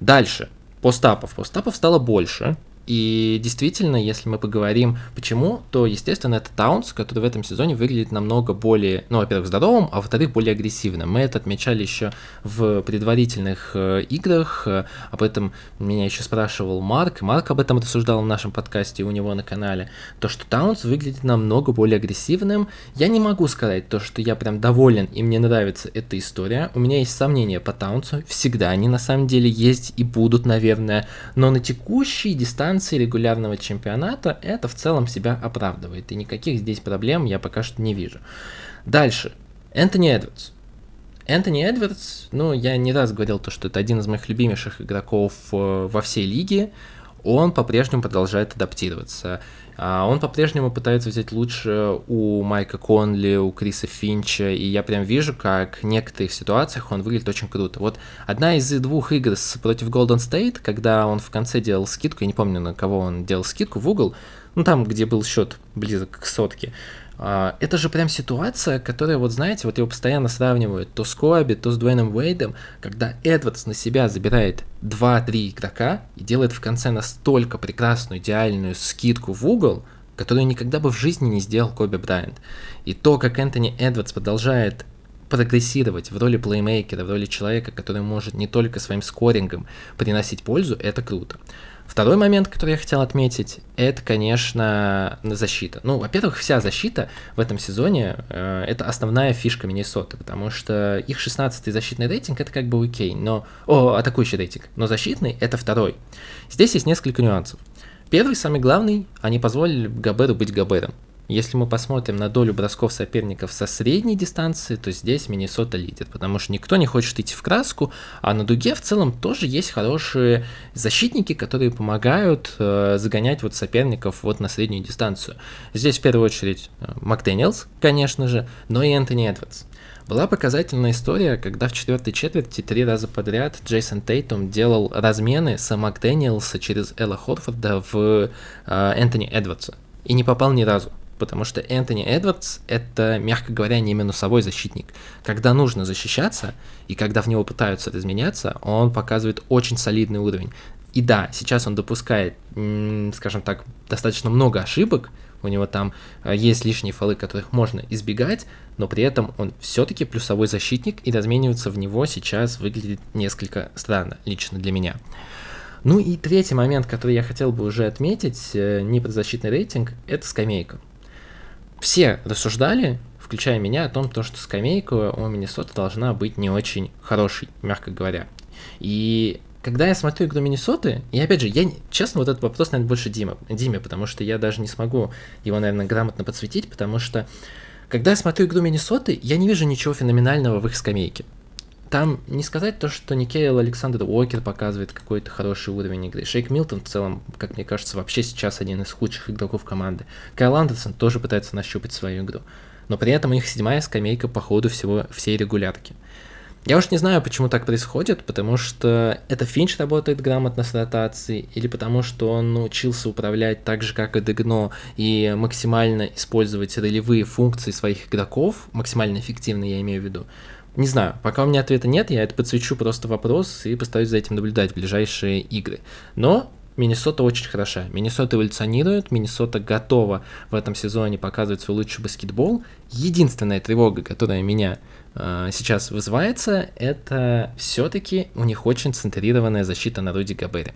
Дальше. Постапов. Постапов стало больше, и действительно, если мы поговорим почему, то, естественно, это Таунс, который в этом сезоне выглядит намного более, ну, во-первых, здоровым, а во-вторых, более агрессивным. Мы это отмечали еще в предварительных э, играх, об этом меня еще спрашивал Марк, Марк об этом рассуждал в нашем подкасте у него на канале, то, что Таунс выглядит намного более агрессивным. Я не могу сказать то, что я прям доволен и мне нравится эта история. У меня есть сомнения по Таунсу, всегда они на самом деле есть и будут, наверное, но на текущей дистанции дистанции регулярного чемпионата это в целом себя оправдывает. И никаких здесь проблем я пока что не вижу. Дальше. Энтони Эдвардс. Энтони Эдвардс, ну, я не раз говорил то, что это один из моих любимейших игроков э, во всей лиге. Он по-прежнему продолжает адаптироваться. А, он по-прежнему пытается взять лучше у Майка Конли, у Криса Финча, и я прям вижу, как в некоторых ситуациях он выглядит очень круто. Вот одна из двух игр против Golden State, когда он в конце делал скидку, я не помню, на кого он делал скидку, в угол, ну там, где был счет близок к сотке, это же прям ситуация, которая, вот знаете, вот его постоянно сравнивают то с Коби, то с Дуэйном Уэйдом, когда Эдвардс на себя забирает 2-3 игрока и делает в конце настолько прекрасную, идеальную скидку в угол, которую никогда бы в жизни не сделал Коби Брайант. И то, как Энтони Эдвардс продолжает прогрессировать в роли плеймейкера, в роли человека, который может не только своим скорингом приносить пользу, это круто. Второй момент, который я хотел отметить, это, конечно, защита. Ну, во-первых, вся защита в этом сезоне э, это основная фишка Миннесоты, потому что их 16-й защитный рейтинг это как бы окей, но... О, атакующий рейтинг. Но защитный это второй. Здесь есть несколько нюансов. Первый, самый главный, они позволили Габеру быть Габером. Если мы посмотрим на долю бросков соперников со средней дистанции, то здесь Миннесота лидер, потому что никто не хочет идти в краску, а на дуге в целом тоже есть хорошие защитники, которые помогают э, загонять вот соперников вот на среднюю дистанцию. Здесь в первую очередь э, Макдэниелс, конечно же, но и Энтони Эдвардс. Была показательная история, когда в четвертой четверти три раза подряд Джейсон Тейтум делал размены с Макдэниелса через Элла Хорфорда в э, Энтони Эдвардса и не попал ни разу потому что Энтони Эдвардс — это, мягко говоря, не минусовой защитник. Когда нужно защищаться, и когда в него пытаются разменяться, он показывает очень солидный уровень. И да, сейчас он допускает, скажем так, достаточно много ошибок, у него там э, есть лишние фолы, которых можно избегать, но при этом он все-таки плюсовой защитник, и размениваться в него сейчас выглядит несколько странно, лично для меня. Ну и третий момент, который я хотел бы уже отметить, э, не под защитный рейтинг, это скамейка все рассуждали, включая меня, о том, то, что скамейка у Миннесоты должна быть не очень хорошей, мягко говоря. И когда я смотрю игру Миннесоты, и опять же, я, честно, вот этот вопрос, наверное, больше Дима, Диме, потому что я даже не смогу его, наверное, грамотно подсветить, потому что когда я смотрю игру Миннесоты, я не вижу ничего феноменального в их скамейке. Там не сказать то, что Никейл Александр Уокер показывает какой-то хороший уровень игры. Шейк Милтон в целом, как мне кажется, вообще сейчас один из худших игроков команды. Кайл Андерсон тоже пытается нащупать свою игру. Но при этом их седьмая скамейка по ходу всего, всей регулярки. Я уж не знаю, почему так происходит, потому что это Финч работает грамотно с ротацией, или потому что он научился управлять так же, как и Дегно, и максимально использовать ролевые функции своих игроков, максимально эффективно, я имею в виду. Не знаю, пока у меня ответа нет, я это подсвечу просто вопрос и постараюсь за этим наблюдать в ближайшие игры. Но Миннесота очень хороша. Миннесота эволюционирует, Миннесота готова в этом сезоне показывать свой лучший баскетбол. Единственная тревога, которая меня э, сейчас вызывается, это все-таки у них очень центрированная защита на Руди Габере.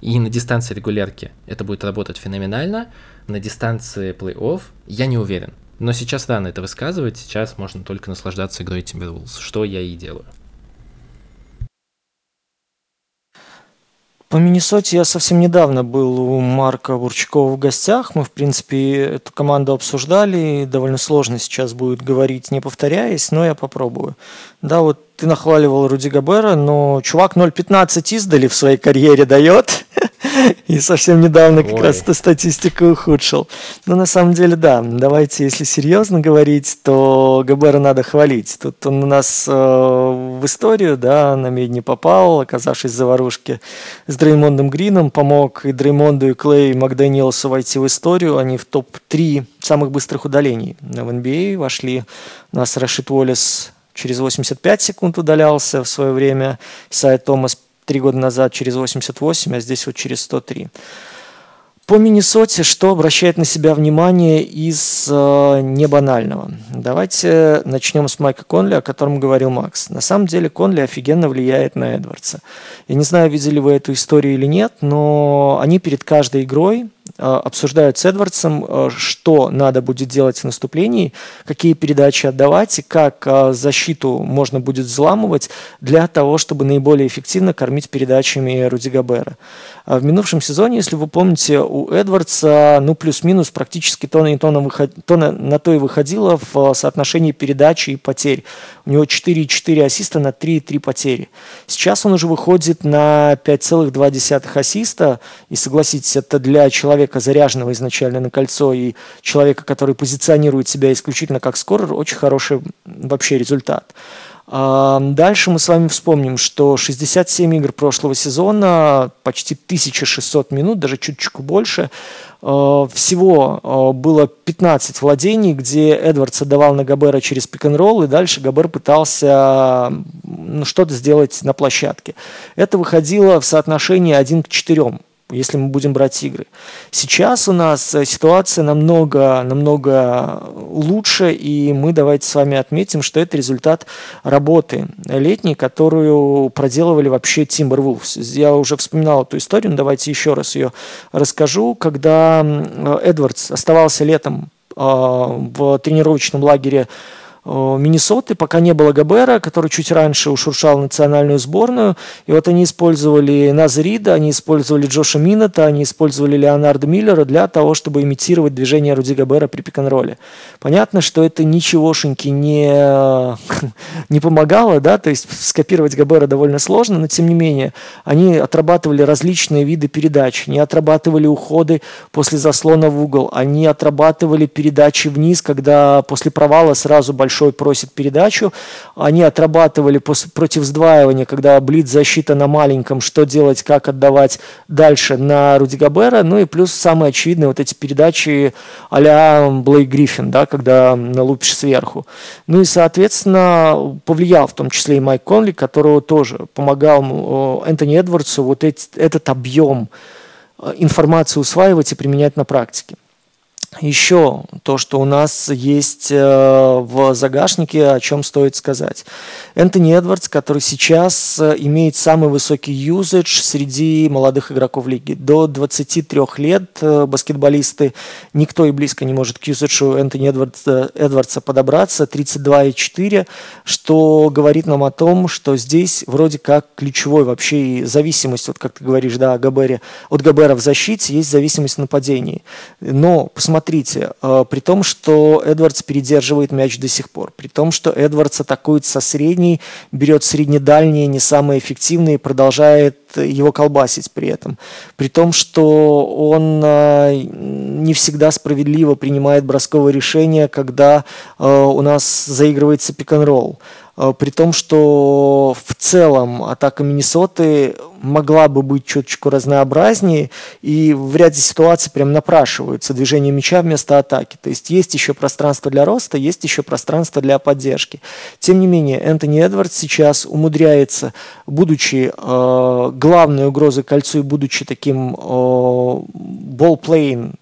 И на дистанции регулярки это будет работать феноменально, на дистанции плей-офф я не уверен. Но сейчас рано это высказывать, сейчас можно только наслаждаться игрой Timberwolves, что я и делаю. По Миннесоте я совсем недавно был у Марка Бурчакова в гостях. Мы, в принципе, эту команду обсуждали. Довольно сложно сейчас будет говорить, не повторяясь, но я попробую. Да, вот ты нахваливал Руди Габера, но чувак 0.15 издали в своей карьере дает. [laughs] И совсем недавно как Ой. раз эту статистику ухудшил. Но на самом деле, да, давайте, если серьезно говорить, то Габера надо хвалить. Тут он у нас э, в историю, да, на медь не попал, оказавшись в заварушке с Дреймондом Грином, помог и Дреймонду, и Клей, и Макдэниелсу войти в историю. Они в топ-3 самых быстрых удалений в NBA вошли. У нас Рашид Уоллес через 85 секунд удалялся в свое время, Сайт Томас три года назад через 88, а здесь вот через 103. По Миннесоте, что обращает на себя внимание из э, небанального? Давайте начнем с Майка Конли, о котором говорил Макс. На самом деле Конли офигенно влияет на Эдвардса. Я не знаю, видели вы эту историю или нет, но они перед каждой игрой обсуждают с Эдвардсом, э, что надо будет делать в наступлении, какие передачи отдавать и как э, защиту можно будет взламывать для того, чтобы наиболее эффективно кормить передачами Руди Габера. В минувшем сезоне, если вы помните, у Эдвардса ну плюс-минус практически то на, то, на, выход, то на, то и выходило в соотношении передачи и потерь. У него 4,4 ассиста на 3,3 потери. Сейчас он уже выходит на 5,2 ассиста, и согласитесь, это для человека, заряженного изначально на кольцо, и человека, который позиционирует себя исключительно как скорер, очень хороший вообще результат. А, дальше мы с вами вспомним, что 67 игр прошлого сезона, почти 1600 минут, даже чуть-чуть больше, а, всего а, было 15 владений, где Эдвардс отдавал на Габера через пик-н-ролл, и дальше Габер пытался ну, что-то сделать на площадке. Это выходило в соотношении 1 к 4 если мы будем брать игры. Сейчас у нас э, ситуация намного, намного лучше, и мы давайте с вами отметим, что это результат работы летней, которую проделывали вообще Timberwolves. Я уже вспоминал эту историю, но давайте еще раз ее расскажу. Когда Эдвардс оставался летом а, в тренировочном лагере Э, Миннесоты, пока не было Габера, который чуть раньше ушуршал национальную сборную. И вот они использовали Назрида, они использовали Джоша Миннета, они использовали Леонарда Миллера для того, чтобы имитировать движение Руди Габера при пик-н-ролле. Понятно, что это ничегошеньки не, [laughs] не помогало, да, то есть скопировать Габера довольно сложно, но тем не менее они отрабатывали различные виды передач, они отрабатывали уходы после заслона в угол, они отрабатывали передачи вниз, когда после провала сразу большой большой просит передачу. Они отрабатывали против сдваивания, когда блиц защита на маленьком, что делать, как отдавать дальше на Руди Габера. Ну и плюс самые очевидные вот эти передачи а-ля Блейк Гриффин, да, когда лупишь сверху. Ну и, соответственно, повлиял в том числе и Майк Конли, которого тоже помогал Энтони Эдвардсу вот эти, этот объем э, информации усваивать и применять на практике. Еще то, что у нас есть э, в загашнике, о чем стоит сказать. Энтони Эдвардс, который сейчас э, имеет самый высокий юзаж среди молодых игроков лиги. До 23 лет э, баскетболисты, никто и близко не может к юзаджу Энтони Эдвардса, Эдвардса подобраться, 32,4, что говорит нам о том, что здесь вроде как ключевой вообще и зависимость, вот как ты говоришь, да, о Габере, от Габера в защите есть зависимость в нападении. Но посмотрите, смотрите, э, при том, что Эдвардс передерживает мяч до сих пор, при том, что Эдвардс атакует со средней, берет среднедальние, не самые эффективные, продолжает его колбасить при этом. При том, что он э, не всегда справедливо принимает бросковое решение, когда э, у нас заигрывается пик-н-ролл. При том, что в целом атака Миннесоты могла бы быть чуточку разнообразнее, и в ряде ситуаций прям напрашиваются движение мяча вместо атаки. То есть есть еще пространство для роста, есть еще пространство для поддержки. Тем не менее, Энтони Эдвардс сейчас умудряется, будучи э, главной угрозой кольцу и будучи таким э, болплейн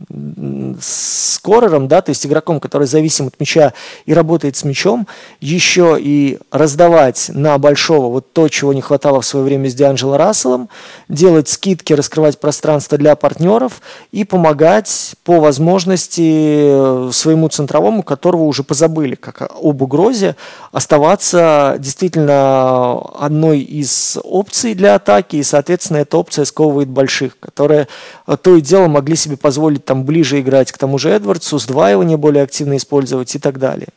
скорером, да, то есть игроком, который зависим от мяча и работает с мячом, еще и раздавать на большого вот то, чего не хватало в свое время с Дианджело Расселом, делать скидки, раскрывать пространство для партнеров и помогать по возможности своему центровому, которого уже позабыли, как об угрозе, оставаться действительно одной из опций для атаки, и, соответственно, эта опция сковывает больших, которые то и дело могли себе позволить там ближе играть к тому же Эдвардсу, сдваивание более активно использовать и так далее.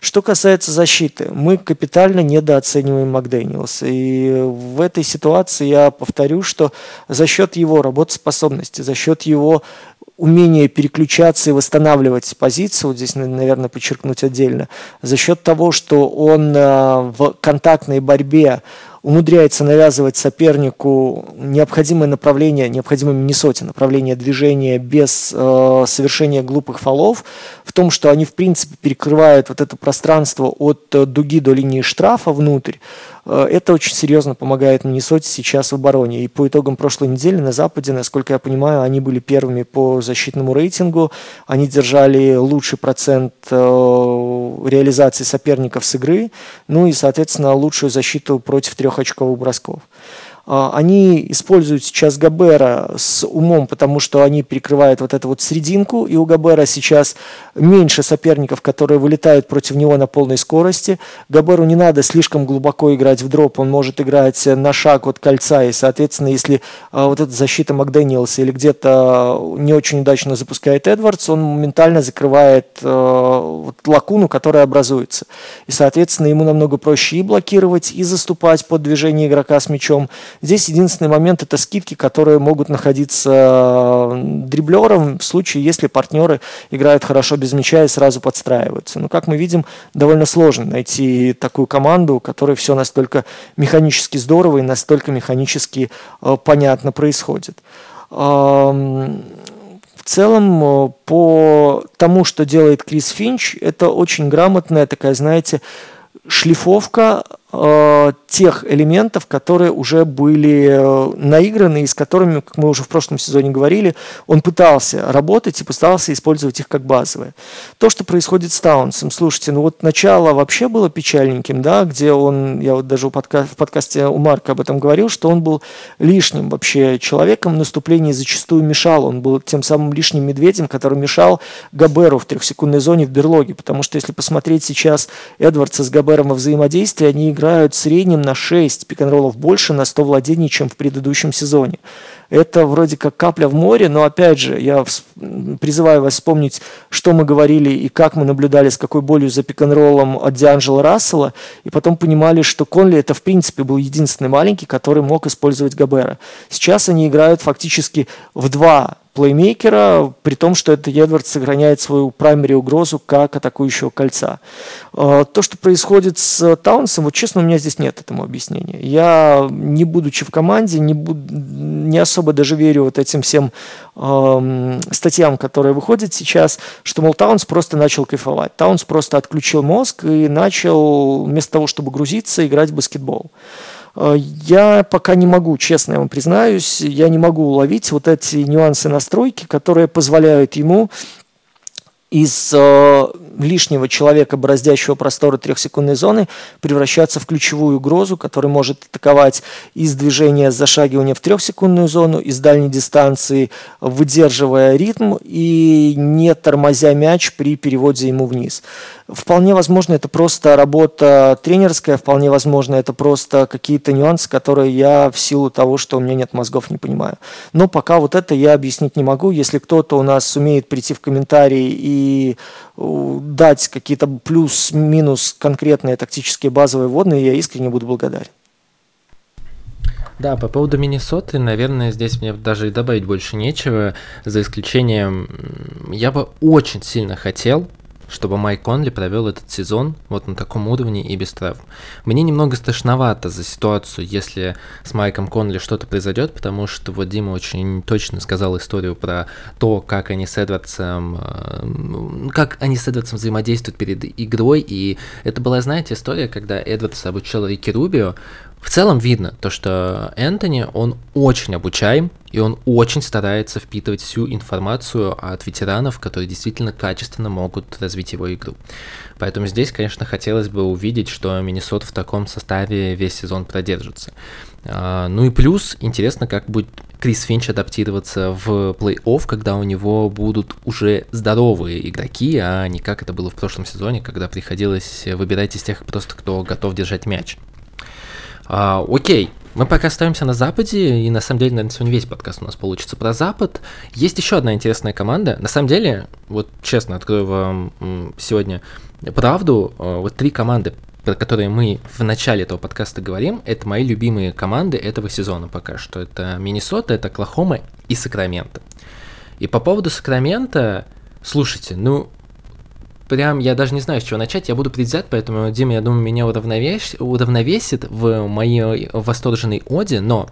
Что касается защиты, мы капитально недооцениваем Макдэниелса. И в этой ситуации я повторю, что за счет его работоспособности, за счет его умения переключаться и восстанавливать позицию, вот здесь, наверное, подчеркнуть отдельно, за счет того, что он э, в контактной борьбе умудряется навязывать сопернику необходимое направление, необходимое Миннесоте направление движения без э, совершения глупых фолов, в том, что они в принципе перекрывают вот это пространство от э, дуги до линии штрафа внутрь, Э, это очень серьезно помогает Миннесоте сейчас в обороне. И по итогам прошлой недели на Западе, насколько я понимаю, они были первыми по защитному рейтингу. Они держали лучший процент э, реализации соперников с игры, ну и, соответственно, лучшую защиту против трехочковых бросков. А, они используют сейчас Габера с умом, потому что они перекрывают вот эту вот срединку, и у Габера сейчас меньше соперников, которые вылетают против него на полной скорости. Габеру не надо слишком глубоко играть в дроп, он может играть на шаг от кольца, и, соответственно, если а, вот эта защита Макдэниелса или где-то не очень удачно запускает Эдвардс, он моментально закрывает вот лакуну, которая образуется. И, соответственно, ему намного проще и блокировать, и заступать под движение игрока с мячом, Здесь единственный момент – это скидки, которые могут находиться дриблером в случае, если партнеры играют хорошо без мяча и сразу подстраиваются. Но, как мы видим, довольно сложно найти такую команду, у которой все настолько механически здорово и настолько механически э, понятно происходит. В целом, э, по тому, что делает Крис Финч, это очень грамотная такая, знаете, шлифовка э, тех элементов, которые уже были э, наиграны и с которыми, как мы уже в прошлом сезоне говорили, он пытался работать и пытался использовать их как базовые. То, что происходит с Таунсом, слушайте, ну вот начало вообще было печальненьким, да, где он, я вот даже в подкасте у Марка об этом говорил, что он был лишним вообще человеком, наступление зачастую мешал, он был тем самым лишним медведем, который мешал Габеру в трехсекундной зоне в берлоге, потому что если посмотреть сейчас Эдвардса с Габером во взаимодействии, они играют в среднем на 6 пик-н-роллов больше на 100 владений, чем в предыдущем сезоне. Это вроде как капля в море, но опять же, я призываю вас вспомнить, что мы говорили и как мы наблюдали, с какой болью за пик-н-роллом от Дианджела Рассела, и потом понимали, что Конли это в принципе был единственный маленький, который мог использовать Габера. Сейчас они играют фактически в два плеймейкера, при том, что это Эдвард сохраняет свою праймери угрозу как атакующего кольца. А, то, что происходит с Таунсом, вот честно, у меня здесь нет этому объяснения. Я, не будучи в команде, не, буд... не особо даже верю вот этим всем эм, статьям, которые выходят сейчас, что, мол, Таунс просто начал кайфовать. Таунс просто отключил мозг и начал, вместо того, чтобы грузиться, играть в баскетбол. Э, я пока не могу, честно я вам признаюсь, я не могу уловить вот эти нюансы настройки, которые позволяют ему из э, лишнего человека, бороздящего просторы трехсекундной зоны, превращаться в ключевую угрозу, которая может атаковать из движения зашагивания в трехсекундную зону, из дальней дистанции, выдерживая ритм и не тормозя мяч при переводе ему вниз. Вполне возможно, это просто работа тренерская, вполне возможно, это просто какие-то нюансы, которые я в силу того, что у меня нет мозгов, не понимаю. Но пока вот это я объяснить не могу. Если кто-то у нас сумеет прийти в комментарии и дать какие-то плюс-минус конкретные тактические базовые вводные, я искренне буду благодарен. Да, по поводу Миннесоты, наверное, здесь мне даже и добавить больше нечего, за исключением, я бы очень сильно хотел, чтобы Майк Конли провел этот сезон вот на таком уровне и без травм. Мне немного страшновато за ситуацию, если с Майком Конли что-то произойдет, потому что вот Дима очень точно сказал историю про то, как они с Эдвардсом, э, как они с Эдвардсом взаимодействуют перед игрой, и это была, знаете, история, когда Эдвардс обучал Рики Рубио, в целом видно то, что Энтони, он очень обучаем, и он очень старается впитывать всю информацию от ветеранов, которые действительно качественно могут развить его игру. Поэтому здесь, конечно, хотелось бы увидеть, что Миннесота в таком составе весь сезон продержится. А, ну и плюс, интересно, как будет Крис Финч адаптироваться в плей-офф, когда у него будут уже здоровые игроки, а не как это было в прошлом сезоне, когда приходилось выбирать из тех просто, кто готов держать мяч. А, окей, мы пока остаемся на Западе, и на самом деле, наверное, сегодня весь подкаст у нас получится про Запад. Есть еще одна интересная команда. На самом деле, вот честно открою вам сегодня правду, а, вот три команды, про которые мы в начале этого подкаста говорим, это мои любимые команды этого сезона пока что. Это Миннесота, это Оклахома и Сакраменто. И по поводу Сакрамента, слушайте, ну, прям, я даже не знаю, с чего начать, я буду предвзят, поэтому Дима, я думаю, меня уравновес... уравновесит в моей восторженной оде, но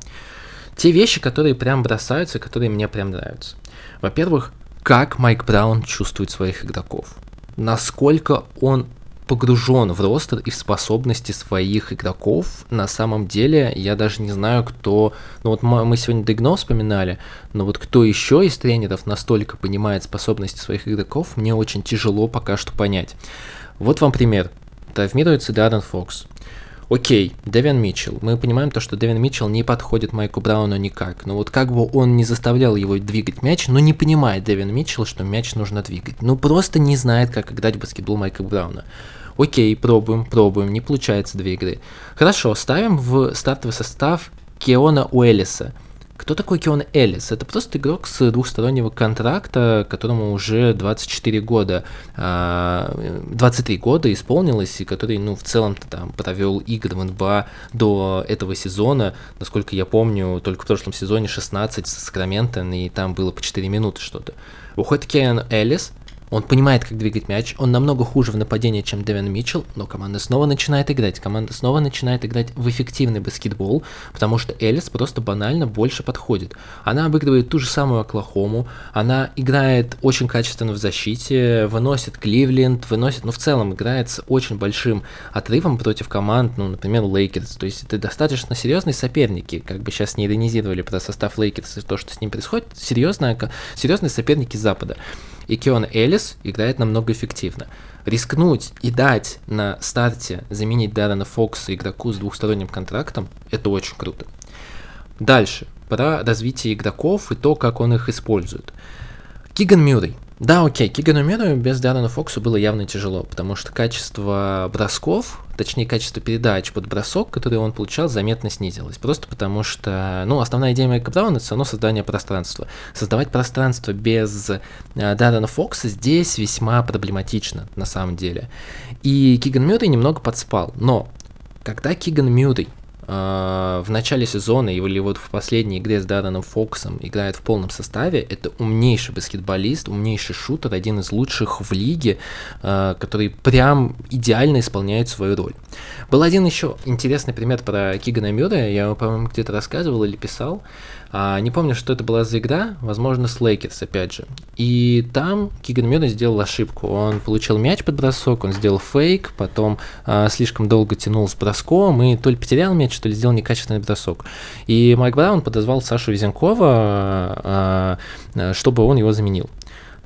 те вещи, которые прям бросаются, которые мне прям нравятся. Во-первых, как Майк Браун чувствует своих игроков. Насколько он погружен в ростер и в способности своих игроков. На самом деле, я даже не знаю, кто... Ну вот мы сегодня Дегно вспоминали, но вот кто еще из тренеров настолько понимает способности своих игроков, мне очень тяжело пока что понять. Вот вам пример. Травмируется Даррен Фокс. Окей, Дэвин Митчелл. Мы понимаем то, что Дэвин Митчелл не подходит Майку Брауну никак. Но вот как бы он не заставлял его двигать мяч, но не понимает Дэвин Митчелл, что мяч нужно двигать. Ну просто не знает, как играть в баскетбол Майка Брауна. Окей, пробуем, пробуем, не получается две игры. Хорошо, ставим в стартовый состав Кеона Уэллиса. Кто такой Кион Эллис? Это просто игрок с двухстороннего контракта, которому уже 24 года, 23 а, года исполнилось, и который, ну, в целом-то там провел игры в НБА до этого сезона. Насколько я помню, только в прошлом сезоне 16 с Сакраментом, и там было по 4 минуты что-то. Уходит Кион Эллис, он понимает, как двигать мяч, он намного хуже в нападении, чем Дэвин Митчелл, но команда снова начинает играть. Команда снова начинает играть в эффективный баскетбол, потому что Элис просто банально больше подходит. Она обыгрывает ту же самую Оклахому, она играет очень качественно в защите, выносит Кливленд, выносит, ну в целом играет с очень большим отрывом против команд, ну, например, Лейкерс. То есть это достаточно серьезные соперники, как бы сейчас не иронизировали про состав Лейкерс и то, что с ним происходит, серьезные, серьезные соперники Запада и Кион Элис играет намного эффективнее. Рискнуть и дать на старте заменить Даррена Фокса игроку с двухсторонним контрактом – это очень круто. Дальше, про развитие игроков и то, как он их использует. Киган Мюррей – да, окей, Кигану Мюррею без Даррена Фокса было явно тяжело, потому что качество бросков, точнее качество передач под бросок, который он получал, заметно снизилось. Просто потому что, ну, основная идея Майка Брауна это все создание пространства. Создавать пространство без э, Даррена Фокса здесь весьма проблематично, на самом деле. И Киган Мюррей немного подспал, но когда Киган Мюррей в начале сезона или вот в последней игре с Дарреном Фоксом играет в полном составе, это умнейший баскетболист, умнейший шутер, один из лучших в лиге, э, который прям идеально исполняет свою роль. Был один еще интересный пример про Кигана Мюррея, я его, по-моему, где-то рассказывал или писал. А, не помню, что это была за игра, возможно, с Лейкерс, опять же. И там Киган Мюррей сделал ошибку. Он получил мяч под бросок, он сделал фейк, потом а, слишком долго тянул с броском, и то ли потерял мяч, то ли сделал некачественный бросок. И Майк Браун подозвал Сашу Визенкова, а, а, чтобы он его заменил.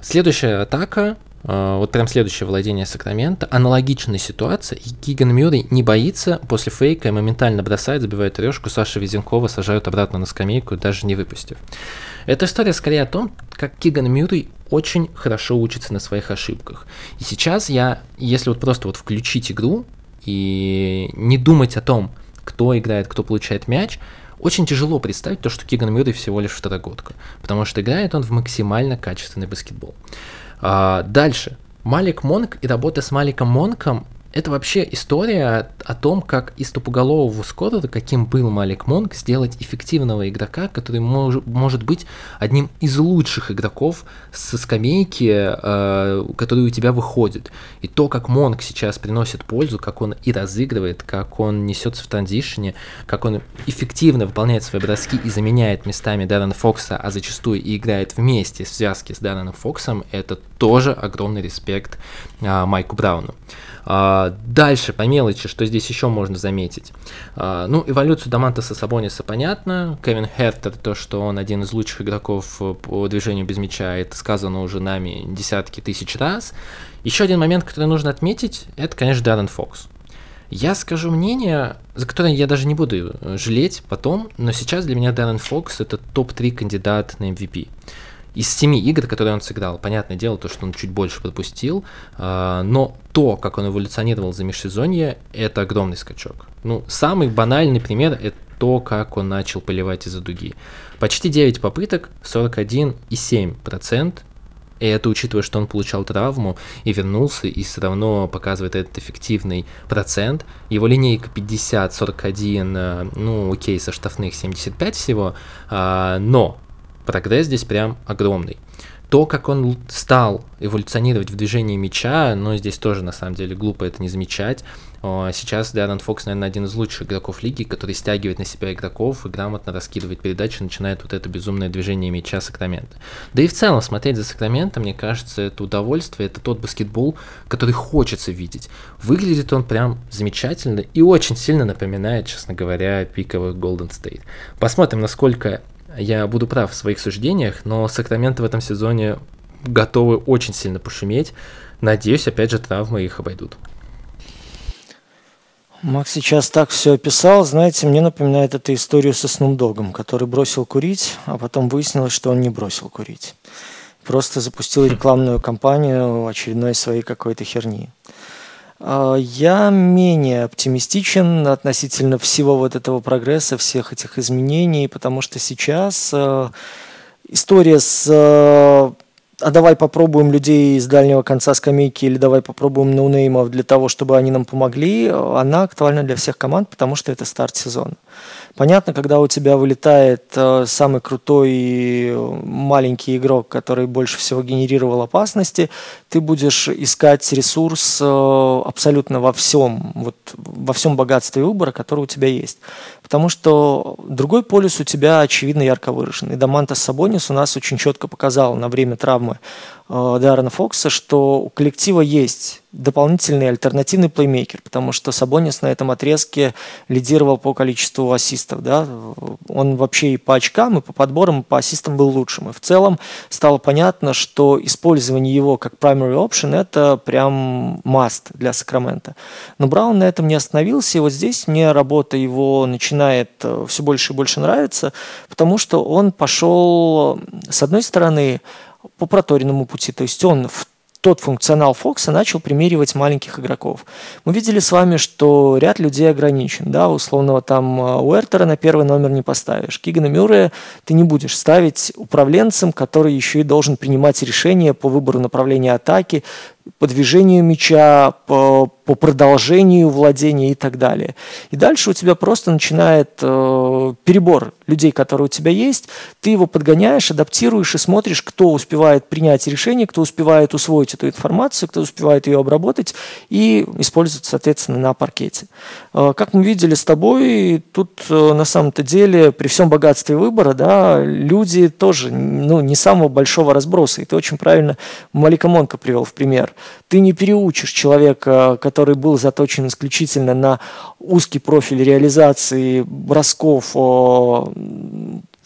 Следующая атака вот прям следующее владение Сакраменто, аналогичная ситуация, и Киган Мюррей не боится после фейка моментально бросает, забивает трешку, Саша Визенкова сажают обратно на скамейку, даже не выпустив. Эта история скорее о том, как Киган Мюррей очень хорошо учится на своих ошибках. И сейчас я, если вот просто вот включить игру и не думать о том, кто играет, кто получает мяч, очень тяжело представить то, что Киган Мюррей всего лишь второгодка, потому что играет он в максимально качественный баскетбол. А, дальше. Малик Монк и работа с Маликом Монком это вообще история о том, как из тупоголового Скотта, каким был Малик Монк, сделать эффективного игрока, который мож, может быть одним из лучших игроков со скамейки, э, который у тебя выходит. И то, как Монк сейчас приносит пользу, как он и разыгрывает, как он несется в транзишне, как он эффективно выполняет свои броски и заменяет местами Даррена Фокса, а зачастую и играет вместе в связке с Дарреном Фоксом, это тоже огромный респект э, Майку Брауну. А, дальше, по мелочи, что здесь еще можно заметить. А, ну, эволюцию Дамантаса Сабониса понятно. Кевин Хертер, то, что он один из лучших игроков по движению без мяча, это сказано уже нами десятки тысяч раз. Еще один момент, который нужно отметить, это, конечно, Даррен Фокс. Я скажу мнение, за которое я даже не буду жалеть потом, но сейчас для меня Даррен Фокс это топ-3 кандидат на MVP из семи игр, которые он сыграл, понятное дело, то, что он чуть больше пропустил, э, но то, как он эволюционировал за межсезонье, это огромный скачок. Ну, самый банальный пример – это то, как он начал поливать из-за дуги. Почти 9 попыток, 41,7%, и это учитывая, что он получал травму и вернулся, и все равно показывает этот эффективный процент. Его линейка 50, 41, э, ну окей, со штрафных 75 всего, а, но прогресс здесь прям огромный. То, как он стал эволюционировать в движении мяча, но здесь тоже на самом деле глупо это не замечать. Сейчас Даррен Фокс, наверное, один из лучших игроков лиги, который стягивает на себя игроков и грамотно раскидывает передачи, начинает вот это безумное движение мяча Сакрамента. Да и в целом смотреть за Сакраментом, мне кажется, это удовольствие, это тот баскетбол, который хочется видеть. Выглядит он прям замечательно и очень сильно напоминает, честно говоря, пиковый Golden State. Посмотрим, насколько я буду прав в своих суждениях, но Сакраменто в этом сезоне готовы очень сильно пошуметь. Надеюсь, опять же, травмы их обойдут. Макс сейчас так все описал, знаете, мне напоминает эту историю со Снумдогом, который бросил курить, а потом выяснилось, что он не бросил курить. Просто запустил рекламную кампанию очередной своей какой-то херни. А, я менее оптимистичен относительно всего вот этого прогресса, всех этих изменений, потому что сейчас э, история с э, а давай попробуем людей с дальнего конца скамейки или давай попробуем ноунеймов для того, чтобы они нам помогли, она актуальна для всех команд, потому что это старт сезона. Понятно, когда у тебя вылетает э, самый крутой маленький игрок, который больше всего генерировал опасности, ты будешь искать ресурс э, абсолютно во всем, вот, во всем богатстве выбора, который у тебя есть. Потому что другой полюс у тебя, очевидно, ярко выражен. И Дамантас Сабонис у нас очень четко показал на время травмы э, Даррена Фокса, что у коллектива есть дополнительный альтернативный плеймейкер, потому что Сабонис на этом отрезке лидировал по количеству ассистов. Да? Он вообще и по очкам, и по подборам, и по ассистам был лучшим. И в целом стало понятно, что использование его как primary option – это прям must для Сакрамента. Но Браун на этом не остановился, и вот здесь мне работа его начинает э, все больше и больше нравиться, потому что он пошел, с одной стороны, по проторенному пути, то есть он в тот функционал Фокса начал примеривать маленьких игроков. Мы видели с вами, что ряд людей ограничен. Да, условного там э, Уэртера на первый номер не поставишь. Кигана Мюррея ты не будешь ставить управленцем, который еще и должен принимать решения по выбору направления атаки, по движению мяча, по, по продолжению владения и так далее. И дальше у тебя просто начинает э, перебор людей, которые у тебя есть. Ты его подгоняешь, адаптируешь и смотришь, кто успевает принять решение, кто успевает усвоить эту информацию, кто успевает ее обработать и использовать, соответственно, на паркете. Э, как мы видели с тобой, тут э, на самом-то деле при всем богатстве выбора, да, люди тоже ну, не самого большого разброса. И ты очень правильно Малика Монка привел в пример. Ты не переучишь человека, который был заточен исключительно на узкий профиль реализации бросков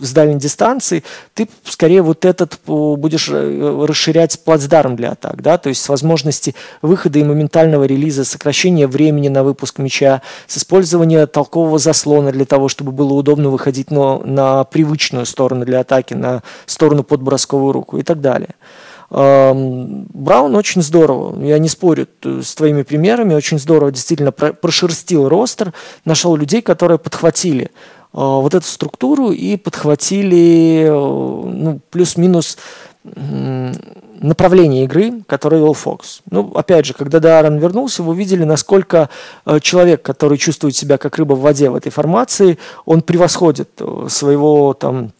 с дальней дистанции, ты скорее вот этот будешь э, расширять плацдарм для атак, да, то есть с возможности выхода и моментального релиза, сокращения времени на выпуск мяча, с использования толкового заслона для того, чтобы было удобно выходить но на привычную сторону для атаки, на сторону под бросковую руку и так далее. Браун очень здорово, я не спорю с твоими примерами, очень здорово действительно прошерстил ростер, нашел людей, которые подхватили а, вот эту структуру и подхватили ну, плюс-минус направление игры, которое вел Фокс. Ну, опять же, когда Даррен вернулся, вы увидели, насколько э, человек, который чувствует себя как рыба в воде в этой формации, он превосходит э, своего там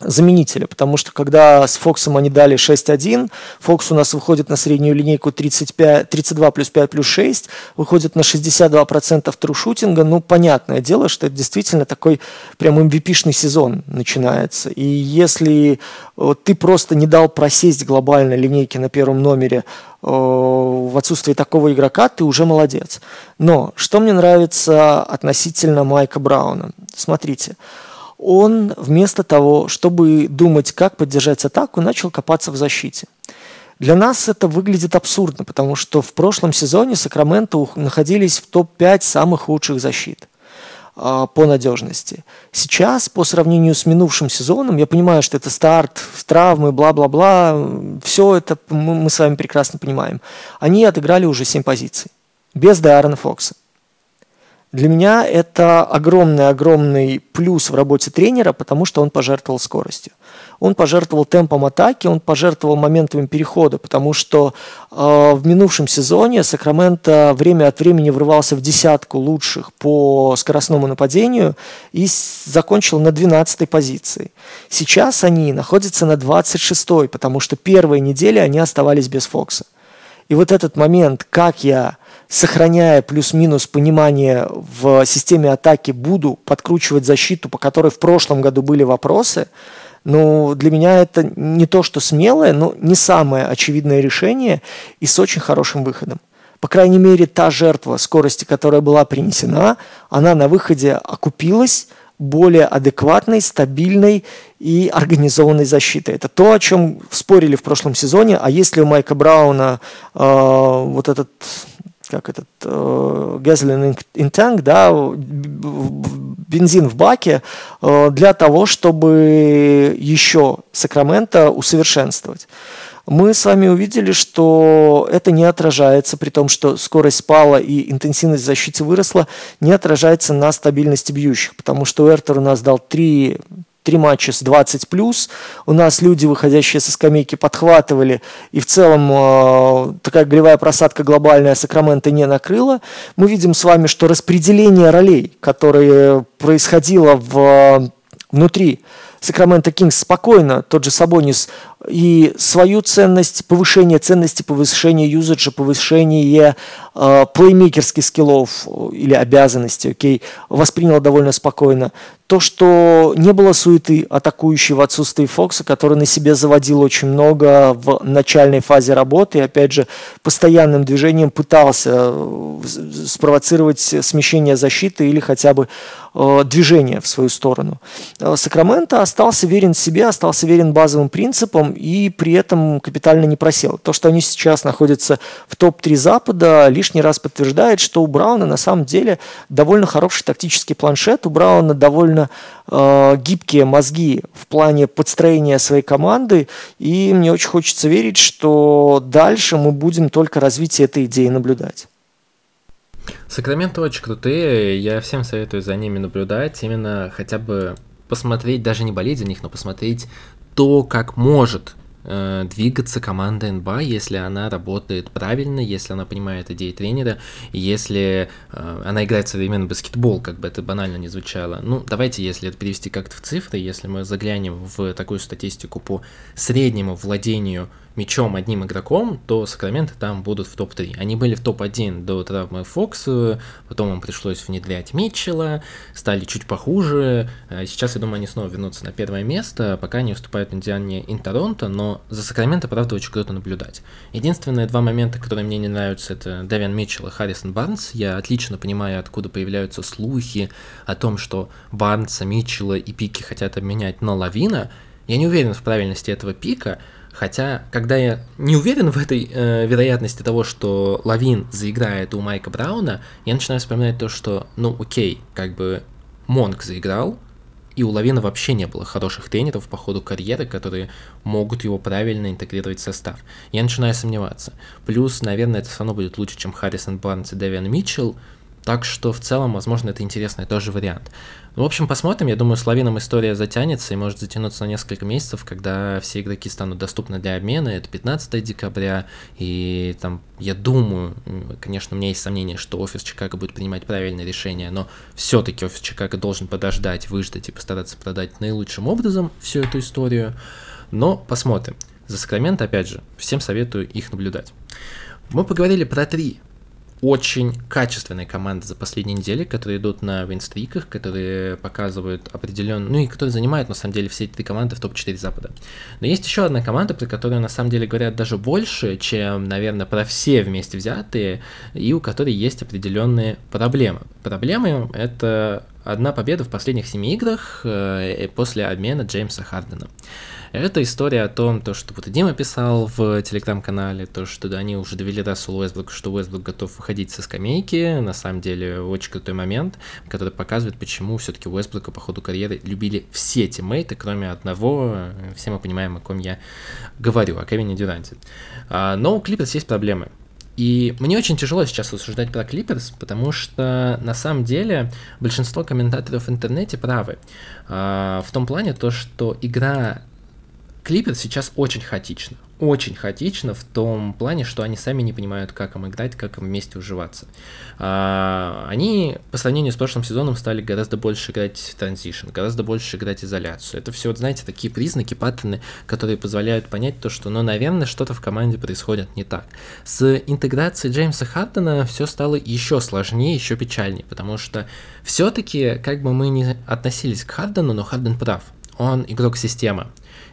заменителя, потому что когда с Фоксом они дали 6-1, Фокс у нас выходит на среднюю линейку 35, 32 плюс 5 плюс 6, выходит на 62% трушутинга, ну, понятное дело, что это действительно такой прям MVP-шный сезон начинается. И если вот, ты просто не дал просесть глобально линейки на первом номере в отсутствии такого игрока, ты уже молодец. Но что мне нравится относительно Майка Брауна? Смотрите, он вместо того, чтобы думать, как поддержать атаку, начал копаться в защите. Для нас это выглядит абсурдно, потому что в прошлом сезоне Сакраменто находились в топ-5 самых лучших защит а, по надежности. Сейчас, по сравнению с минувшим сезоном, я понимаю, что это старт, травмы, бла-бла-бла, все это мы, мы с вами прекрасно понимаем. Они отыграли уже 7 позиций, без Дайрона Фокса. Для меня это огромный-огромный плюс в работе тренера, потому что он пожертвовал скоростью. Он пожертвовал темпом атаки, он пожертвовал моментами перехода, потому что э, в минувшем сезоне Сакраменто время от времени врывался в десятку лучших по скоростному нападению и закончил на 12-й позиции. Сейчас они находятся на 26-й, потому что первые недели они оставались без Фокса. И вот этот момент, как я сохраняя плюс-минус понимание в системе атаки, буду подкручивать защиту, по которой в прошлом году были вопросы, ну, для меня это не то, что смелое, но не самое очевидное решение и с очень хорошим выходом. По крайней мере, та жертва скорости, которая была принесена, она на выходе окупилась более адекватной, стабильной и организованной защитой. Это то, о чем спорили в прошлом сезоне. А если у Майка Брауна э, вот этот как этот э, gasoline in tank, да, бензин в баке э, для того, чтобы еще Сакраменто усовершенствовать. Мы с вами увидели, что это не отражается, при том, что скорость спала и интенсивность защиты выросла, не отражается на стабильности бьющих, потому что Уэртер у нас дал три три матча с 20 плюс. У нас люди, выходящие со скамейки, подхватывали, и в целом э, такая голевая просадка глобальная Сакрамента не накрыла. Мы видим с вами, что распределение ролей, которое происходило в, внутри Сакраменто Кингс спокойно, тот же Сабонис, и свою ценность, повышение ценности, повышение юзаджа, повышение э, плеймейкерских скиллов или обязанностей, окей, воспринял довольно спокойно то, что не было суеты атакующей в отсутствии Фокса, который на себе заводил очень много в начальной фазе работы, и опять же постоянным движением пытался э, спровоцировать смещение защиты или хотя бы э, движение в свою сторону. Э, Сакраменто остался верен себе, остался верен базовым принципам и при этом капитально не просел. То, что они сейчас находятся в топ-3 Запада, лишний раз подтверждает, что у Брауна на самом деле довольно хороший тактический планшет, у Брауна довольно э, гибкие мозги в плане подстроения своей команды, и мне очень хочется верить, что дальше мы будем только развитие этой идеи наблюдать. Сакраменто очень крутые, я всем советую за ними наблюдать, именно хотя бы посмотреть, даже не болеть за них, но посмотреть то, как может Э, двигаться команда НБА, если она работает правильно, если она понимает идеи тренера, если э, она играет современный баскетбол, как бы это банально не звучало. Ну, давайте, если это перевести как-то в цифры, если мы заглянем в такую статистику по среднему владению мячом одним игроком, то Сакраменто там будут в топ-3. Они были в топ-1 до травмы Фокса, потом им пришлось внедрять Митчелла, стали чуть похуже. А сейчас, я думаю, они снова вернутся на первое место, пока не уступают Индиане и Торонто, но за Сакраменто, правда, очень круто наблюдать. Единственные два момента, которые мне не нравятся, это Дэвин Митчелл и Харрисон Барнс. Я отлично понимаю, откуда появляются слухи о том, что Барнса, Митчелла и Пики хотят обменять на Лавина. Я не уверен в правильности этого пика, Хотя, когда я не уверен в этой э, вероятности того, что Лавин заиграет у Майка Брауна, я начинаю вспоминать то, что, ну окей, как бы Монк заиграл, и у Лавина вообще не было хороших тренеров по ходу карьеры, которые могут его правильно интегрировать в состав. Я начинаю сомневаться. Плюс, наверное, это все равно будет лучше, чем Харрисон Барнс и Дэвиан Митчелл, Так что в целом, возможно, это интересный тоже вариант. В общем, посмотрим. Я думаю, с лавином история затянется и может затянуться на несколько месяцев, когда все игроки станут доступны для обмена. Это 15 декабря. И там, я думаю, конечно, у меня есть сомнение, что офис Чикаго будет принимать правильное решение, но все-таки офис Чикаго должен подождать, выждать и постараться продать наилучшим образом всю эту историю. Но посмотрим. За Сакраменто, опять же, всем советую их наблюдать. Мы поговорили про три очень качественные команды за последние недели, которые идут на винстриках, которые показывают определенную, ну и которые занимают на самом деле все эти три команды в топ-4 Запада. Но есть еще одна команда, про которую на самом деле говорят даже больше, чем, наверное, про все вместе взятые, и у которой есть определенные проблемы. Проблемы — это одна победа в последних семи играх э, после обмена Джеймса Хардена. Это история о том, то, что вот Дима писал в телеграм-канале, то, что да, они уже довели Рассел Уэсбрук, что Уэсбрук готов выходить со скамейки. На самом деле, очень крутой момент, который показывает, почему все-таки Уэсбрука по ходу карьеры любили все тиммейты, кроме одного. Все мы понимаем, о ком я говорю, о Кевине Дюранте. А, но у Клиперс есть проблемы. И мне очень тяжело сейчас рассуждать про Клиперс, потому что на самом деле большинство комментаторов в интернете правы. А, в том плане то, что игра Клипер сейчас очень хаотично. Очень хаотично в том плане, что они сами не понимают, как им играть, как им вместе уживаться. А, они по сравнению с прошлым сезоном стали гораздо больше играть транзишн, гораздо больше играть изоляцию. Это все, знаете, такие признаки, паттерны, которые позволяют понять то, что, ну, наверное, что-то в команде происходит не так. С интеграцией Джеймса Хардена все стало еще сложнее, еще печальнее, потому что все-таки, как бы мы ни относились к Хардену, но Харден прав. Он игрок системы.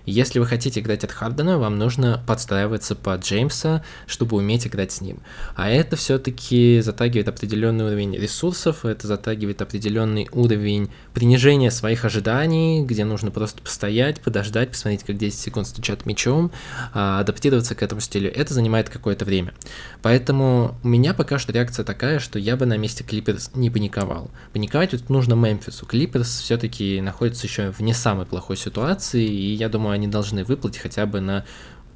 Если вы хотите играть от Хардена, вам нужно подстраиваться под Джеймса, чтобы уметь играть с ним. А это все-таки затрагивает определенный уровень ресурсов, это затрагивает определенный уровень принижения своих ожиданий, где нужно просто постоять, подождать, посмотреть, как 10 секунд стучат мячом, а, адаптироваться к этому стилю. Это занимает какое-то время. Поэтому у меня пока что реакция такая, что я бы на месте Клиперс не паниковал. Паниковать вот нужно Мемфису. Клиперс все-таки находится еще в не самой плохой ситуации, и я думаю, они должны выплатить хотя бы на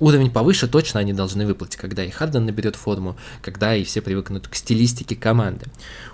уровень повыше точно они должны выплатить, когда и Харден наберет форму, когда и все привыкнут к стилистике команды.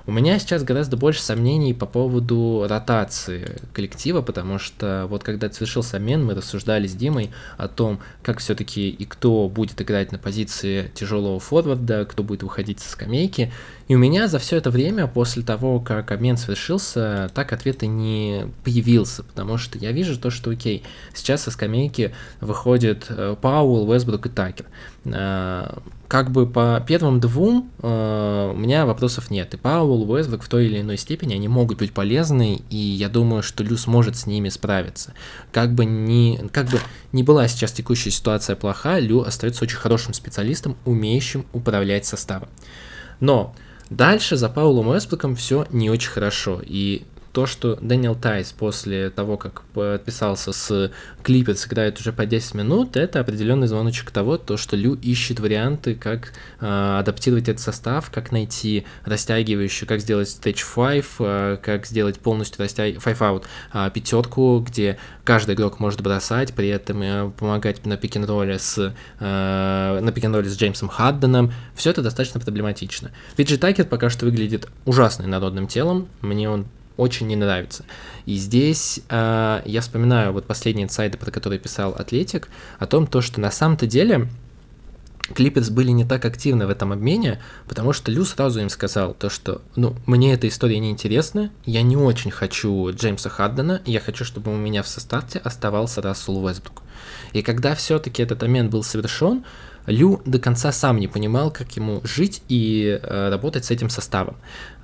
У меня сейчас гораздо больше сомнений по поводу ротации коллектива, потому что вот когда совершился обмен, мы рассуждали с Димой о том, как все-таки и кто будет играть на позиции тяжелого форварда, кто будет выходить со скамейки. И у меня за все это время, после того, как обмен совершился, так ответа не появился, потому что я вижу то, что окей, сейчас со скамейки выходит э, Пауэлл, Вестбрук и Такер. Э, как бы по первым двум э, у меня вопросов нет. И Пауэлл, Уэсбрук в той или иной степени они могут быть полезны, и я думаю, что Лю сможет с ними справиться. Как бы ни, как бы ни была сейчас текущая ситуация плоха, Лю остается очень хорошим специалистом, умеющим управлять составом. Но дальше за Паулом Уэсбруком все не очень хорошо, и то, что Дэниел Тайс после того, как подписался с Клиперс, играет уже по 10 минут, это определенный звоночек того, то, что Лю ищет варианты, как э, адаптировать этот состав, как найти растягивающую, как сделать Stage 5, э, как сделать полностью растяг... 5 out э, пятерку, где каждый игрок может бросать, при этом э, помогать на пик ролле с, э, на пик с Джеймсом Хадденом. Все это достаточно проблематично. Пиджи Такер пока что выглядит ужасным народным телом. Мне он очень не нравится. И здесь э, я вспоминаю вот последние инсайды, про которые писал Атлетик, о том, то, что на самом-то деле Клиперс были не так активны в этом обмене, потому что Лю сразу им сказал то, что, ну, мне эта история не интересна, я не очень хочу Джеймса Хардена, я хочу, чтобы у меня в составе оставался Рассел Уэсбрук. И когда все-таки этот обмен был совершен, Лю до конца сам не понимал, как ему жить и э, работать с этим составом.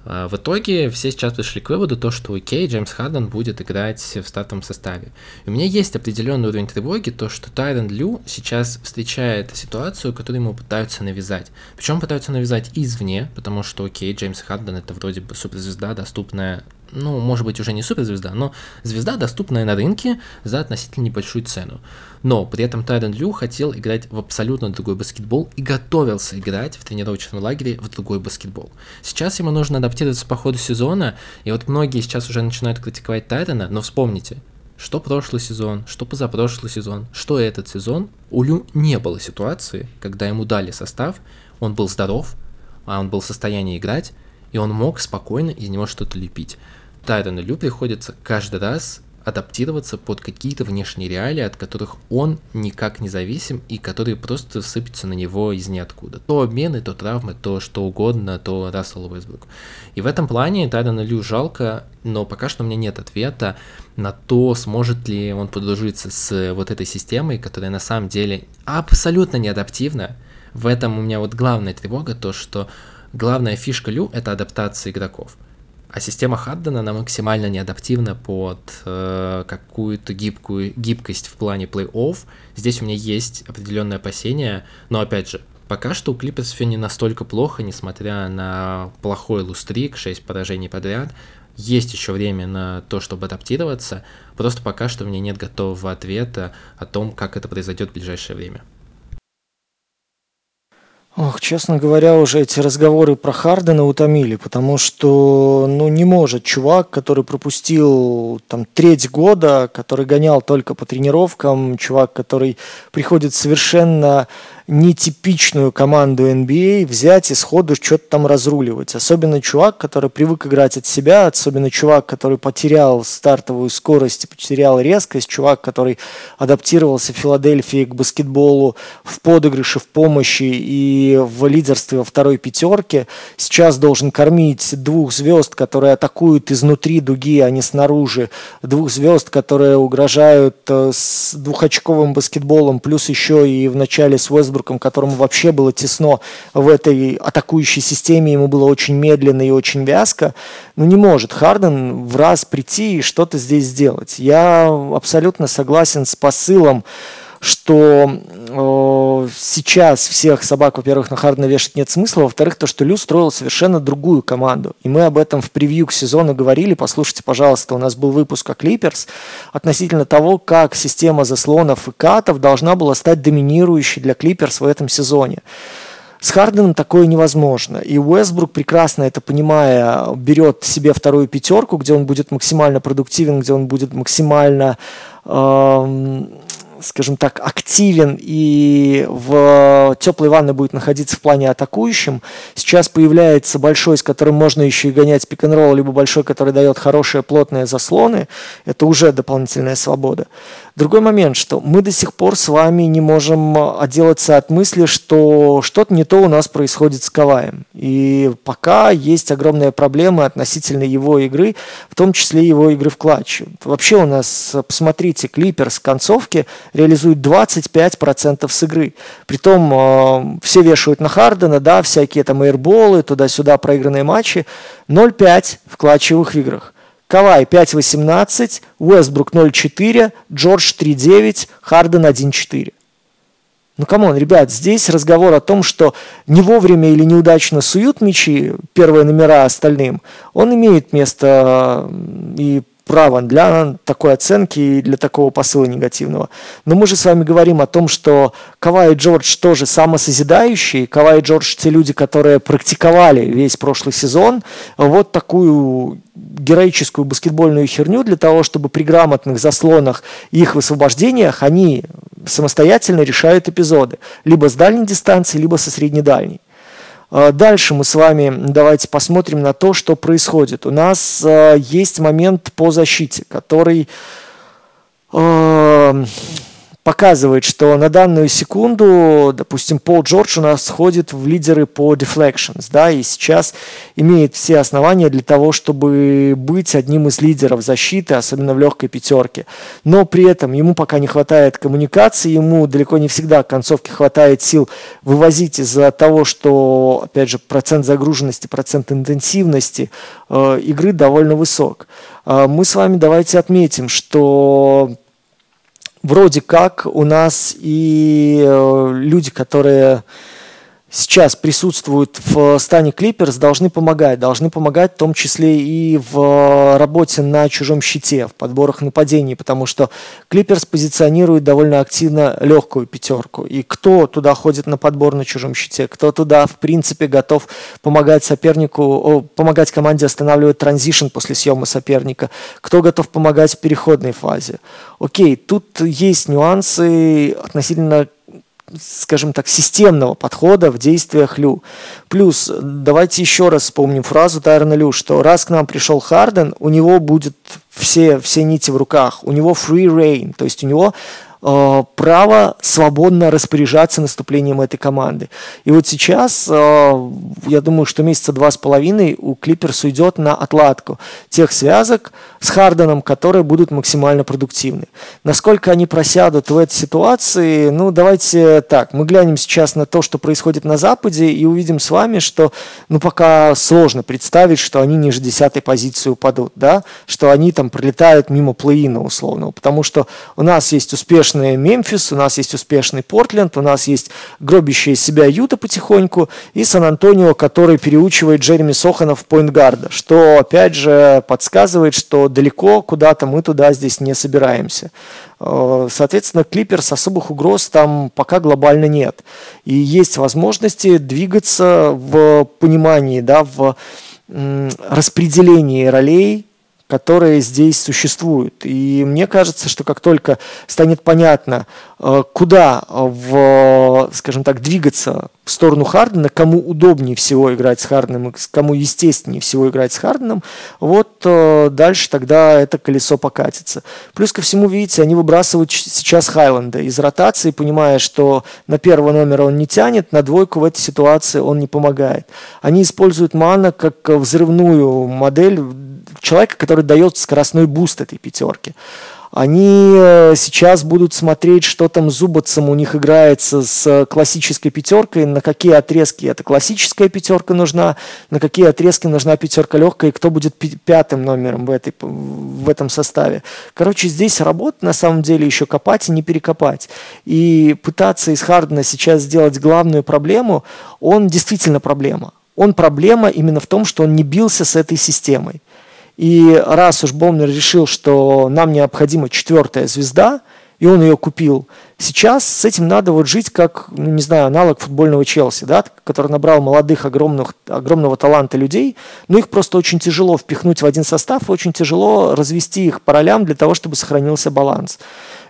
Э, в итоге все сейчас пришли к выводу, то, что окей, Джеймс Харден будет играть в стартовом составе. У меня есть определенный уровень тревоги, то, что Тайрен Лю сейчас встречает ситуацию, которую ему пытаются навязать. Причем пытаются навязать извне, потому что окей, Джеймс Харден это вроде бы суперзвезда, доступная ну, может быть, уже не суперзвезда, но звезда, доступная на рынке за относительно небольшую цену. Но при этом Тайрон Лю хотел играть в абсолютно другой баскетбол и готовился играть в тренировочном лагере в другой баскетбол. Сейчас ему нужно адаптироваться по ходу сезона, и вот многие сейчас уже начинают критиковать Тайрона, но вспомните, что прошлый сезон, что позапрошлый сезон, что этот сезон, у Лю не было ситуации, когда ему дали состав, он был здоров, а он был в состоянии играть, и он мог спокойно из него что-то лепить. Тайрону Лю приходится каждый раз адаптироваться под какие-то внешние реалии, от которых он никак не зависим и которые просто сыпятся на него из ниоткуда. То обмены, то травмы, то что угодно, то Рассел Уэсбрук. И в этом плане Тайрона Лю жалко, но пока что у меня нет ответа на то, сможет ли он подружиться с вот этой системой, которая на самом деле абсолютно не адаптивна. В этом у меня вот главная тревога, то что главная фишка Лю — это адаптация игроков. А система Хаддена, она максимально неадаптивна под э, какую-то гибкую гибкость в плане плей-офф. Здесь у меня есть определенные опасения, но опять же, пока что у Клиперс все не настолько плохо, несмотря на плохой лустрик, 6 поражений подряд. Есть еще время на то, чтобы адаптироваться, просто пока что у меня нет готового ответа о том, как это произойдет в ближайшее время. Ох, честно говоря, уже эти разговоры про Хардена утомили, потому что, ну, не может чувак, который пропустил там треть года, который гонял только по тренировкам, чувак, который приходит совершенно нетипичную команду NBA взять и сходу что-то там разруливать. Особенно чувак, который привык играть от себя, особенно чувак, который потерял стартовую скорость потерял резкость, чувак, который адаптировался в Филадельфии к баскетболу в подыгрыше, в помощи и в лидерстве во второй пятерке, сейчас должен кормить двух звезд, которые атакуют изнутри дуги, а не снаружи, двух звезд, которые угрожают э, с двухочковым баскетболом, плюс еще и в начале с Westbrook Вестбруком, которому вообще было тесно в этой атакующей системе, ему было очень медленно и очень вязко, ну не может Харден в раз прийти и что-то здесь сделать. Я абсолютно согласен с посылом, что э, сейчас всех собак, во-первых, на Хардена вешать нет смысла, во-вторых, то, что Лю строил совершенно другую команду. И мы об этом в превью к сезону говорили. Послушайте, пожалуйста, у нас был выпуск о Клиперс относительно того, как система заслонов и катов должна была стать доминирующей для Клиперс в этом сезоне. С Харденом такое невозможно. И Уэсбрук, прекрасно это понимая, берет себе вторую пятерку, где он будет максимально продуктивен, где он будет максимально э, скажем так, активен и в теплой ванной будет находиться в плане атакующим. Сейчас появляется большой, с которым можно еще и гонять пик н либо большой, который дает хорошие плотные заслоны. Это уже дополнительная свобода. Другой момент, что мы до сих пор с вами не можем отделаться от мысли, что что-то не то у нас происходит с Каваем. И пока есть огромные проблемы относительно его игры, в том числе его игры в клатче. Вообще у нас, посмотрите, Клипперс концовки реализует 25% с игры. Притом э, все вешают на Хардена, да, всякие там эйрболы, туда-сюда проигранные матчи. 0,5 в клатчевых играх. Кавай 5.18, Уэстбрук 0.4, Джордж 3.9, Харден 1.4. Ну, come on, ребят, здесь разговор о том, что не вовремя или неудачно суют мячи, первые номера остальным, он имеет место и право для такой оценки и для такого посыла негативного. Но мы же с вами говорим о том, что Кавай и Джордж тоже самосозидающие. Кавай и Джордж те люди, которые практиковали весь прошлый сезон вот такую героическую баскетбольную херню для того, чтобы при грамотных заслонах и их высвобождениях они самостоятельно решают эпизоды. Либо с дальней дистанции, либо со среднедальней. А, дальше мы с вами давайте посмотрим на то, что происходит. У нас а, есть момент по защите, который а, показывает, что на данную секунду, допустим, Пол Джордж у нас сходит в лидеры по deflections, да, и сейчас имеет все основания для того, чтобы быть одним из лидеров защиты, особенно в легкой пятерке. Но при этом ему пока не хватает коммуникации, ему далеко не всегда к концовке хватает сил вывозить из-за того, что, опять же, процент загруженности, процент интенсивности э, игры довольно высок. Э, мы с вами давайте отметим, что вроде как у нас и э, люди, которые сейчас присутствуют в стане Клиперс, должны помогать. Должны помогать в том числе и в работе на чужом щите, в подборах нападений, потому что Клиперс позиционирует довольно активно легкую пятерку. И кто туда ходит на подбор на чужом щите, кто туда, в принципе, готов помогать сопернику, помогать команде останавливать транзишн после съема соперника, кто готов помогать в переходной фазе. Окей, тут есть нюансы относительно скажем так, системного подхода в действиях Лю. Плюс, давайте еще раз вспомним фразу Тайрона Лю, что раз к нам пришел Харден, у него будет все, все нити в руках, у него free reign, то есть у него Э, право свободно распоряжаться наступлением этой команды. И вот сейчас, э, я думаю, что месяца два с половиной у Клиперс уйдет на отладку тех связок с Харденом, которые будут максимально продуктивны. Насколько они просядут в этой ситуации, ну давайте так, мы глянем сейчас на то, что происходит на Западе и увидим с вами, что ну пока сложно представить, что они ниже десятой позиции упадут, да, что они там пролетают мимо плей-ина условного, потому что у нас есть успешные успешный Мемфис, у нас есть успешный Портленд, у нас есть гробящая себя Юта потихоньку и Сан-Антонио, который переучивает Джереми Сохана в поинтгарда, что опять же подсказывает, что далеко куда-то мы туда здесь не собираемся. Э, соответственно, Клиперс особых угроз там пока глобально нет. И есть возможности двигаться в понимании, да, в распределении ролей которые здесь существуют. И мне кажется, что как только станет понятно, э, куда, в, скажем так, двигаться в сторону Хардена, кому удобнее всего играть с Харденом, кому естественнее всего играть с Харденом, вот э, дальше тогда это колесо покатится. Плюс ко всему, видите, они выбрасывают сейчас Хайленда из ротации, понимая, что на первого номера он не тянет, на двойку в этой ситуации он не помогает. Они используют Мэнна как взрывную модель человека, который дает скоростной буст этой пятерки. Они э, сейчас будут смотреть, что там Зубацем у них играется с классической пятеркой, на какие отрезки эта классическая пятерка нужна, на какие отрезки нужна пятерка легкая, и кто будет пятым номером в, этой, в этом составе. Короче, здесь работа на самом деле еще копать и не перекопать. И пытаться из Хардена сейчас сделать главную проблему, он действительно проблема. Он проблема именно в том, что он не бился с этой системой. И раз уж Бомнер решил, что нам необходима четвертая звезда, и он ее купил, сейчас с этим надо вот жить как, ну, не знаю, аналог футбольного Челси, да, который набрал молодых, огромных, огромного таланта людей, но их просто очень тяжело впихнуть в один состав, очень тяжело развести их по ролям для того, чтобы сохранился баланс.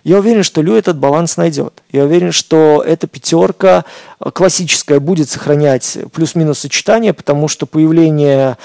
Я уверен, что Лю этот баланс найдет. Я уверен, что эта пятерка классическая будет сохранять плюс-минус сочетание, потому что появление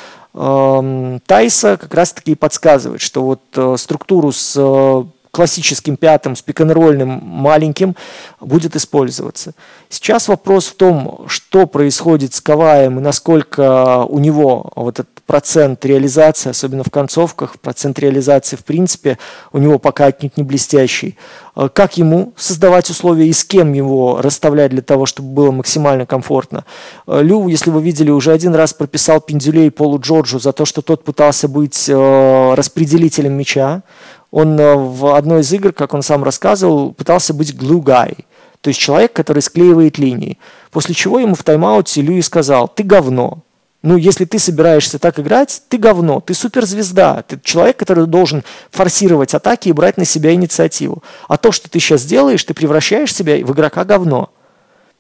Тайса как раз-таки и подсказывает, что вот э, структуру с э, классическим пятым, с пиканрольным маленьким будет использоваться. Сейчас вопрос в том, что происходит с Каваем и насколько у него вот этот процент реализации, особенно в концовках, процент реализации в принципе у него пока отнюдь не блестящий. Э, как ему создавать условия и с кем его расставлять для того, чтобы было максимально комфортно. Э, Лю, если вы видели, уже один раз прописал Пиндюлей Полу Джорджу за то, что тот пытался быть э, распределителем мяча. Он в одной из игр, как он сам рассказывал, пытался быть glue guy, то есть человек, который склеивает линии. После чего ему в тайм-ауте Льюи сказал, ты говно, ну, если ты собираешься так играть, ты говно, ты суперзвезда, ты человек, который должен форсировать атаки и брать на себя инициативу. А то, что ты сейчас делаешь, ты превращаешь себя в игрока говно.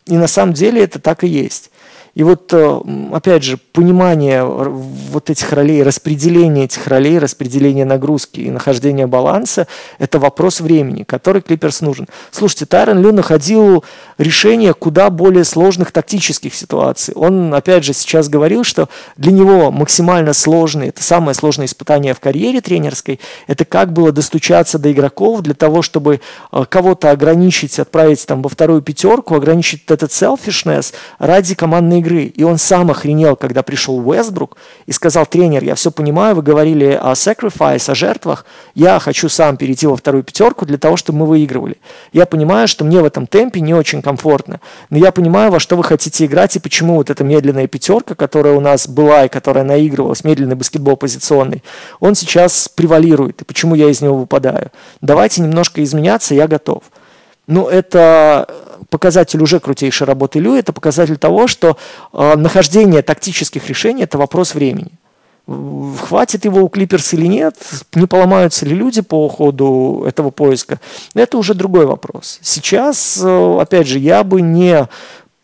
И на самом деле это так и есть. И вот, э, опять же, понимание вот этих ролей, распределение этих ролей, распределение нагрузки и нахождение баланса – это вопрос времени, который Клиперс нужен. Слушайте, Тайрон Лю находил решение куда более сложных тактических ситуаций. Он, опять же, сейчас говорил, что для него максимально сложный, это самое сложное испытание в карьере тренерской, это как было достучаться до игроков для того, чтобы э, кого-то ограничить, отправить там во вторую пятерку, ограничить этот selfishness ради командной игры игры. И он сам охренел, когда пришел Уэстбрук и сказал, тренер, я все понимаю, вы говорили о sacrifice, о жертвах, я хочу сам перейти во вторую пятерку для того, чтобы мы выигрывали. Я понимаю, что мне в этом темпе не очень комфортно, но я понимаю, во что вы хотите играть и почему вот эта медленная пятерка, которая у нас была и которая наигрывалась, медленный баскетбол позиционный, он сейчас превалирует, и почему я из него выпадаю. Давайте немножко изменяться, я готов. Ну, это показатель уже крутейшей работы Лю, это показатель того, что э, нахождение тактических решений – это вопрос времени. Хватит его у Клиперс или нет, не поломаются ли люди по ходу этого поиска, это уже другой вопрос. Сейчас, э, опять же, я бы не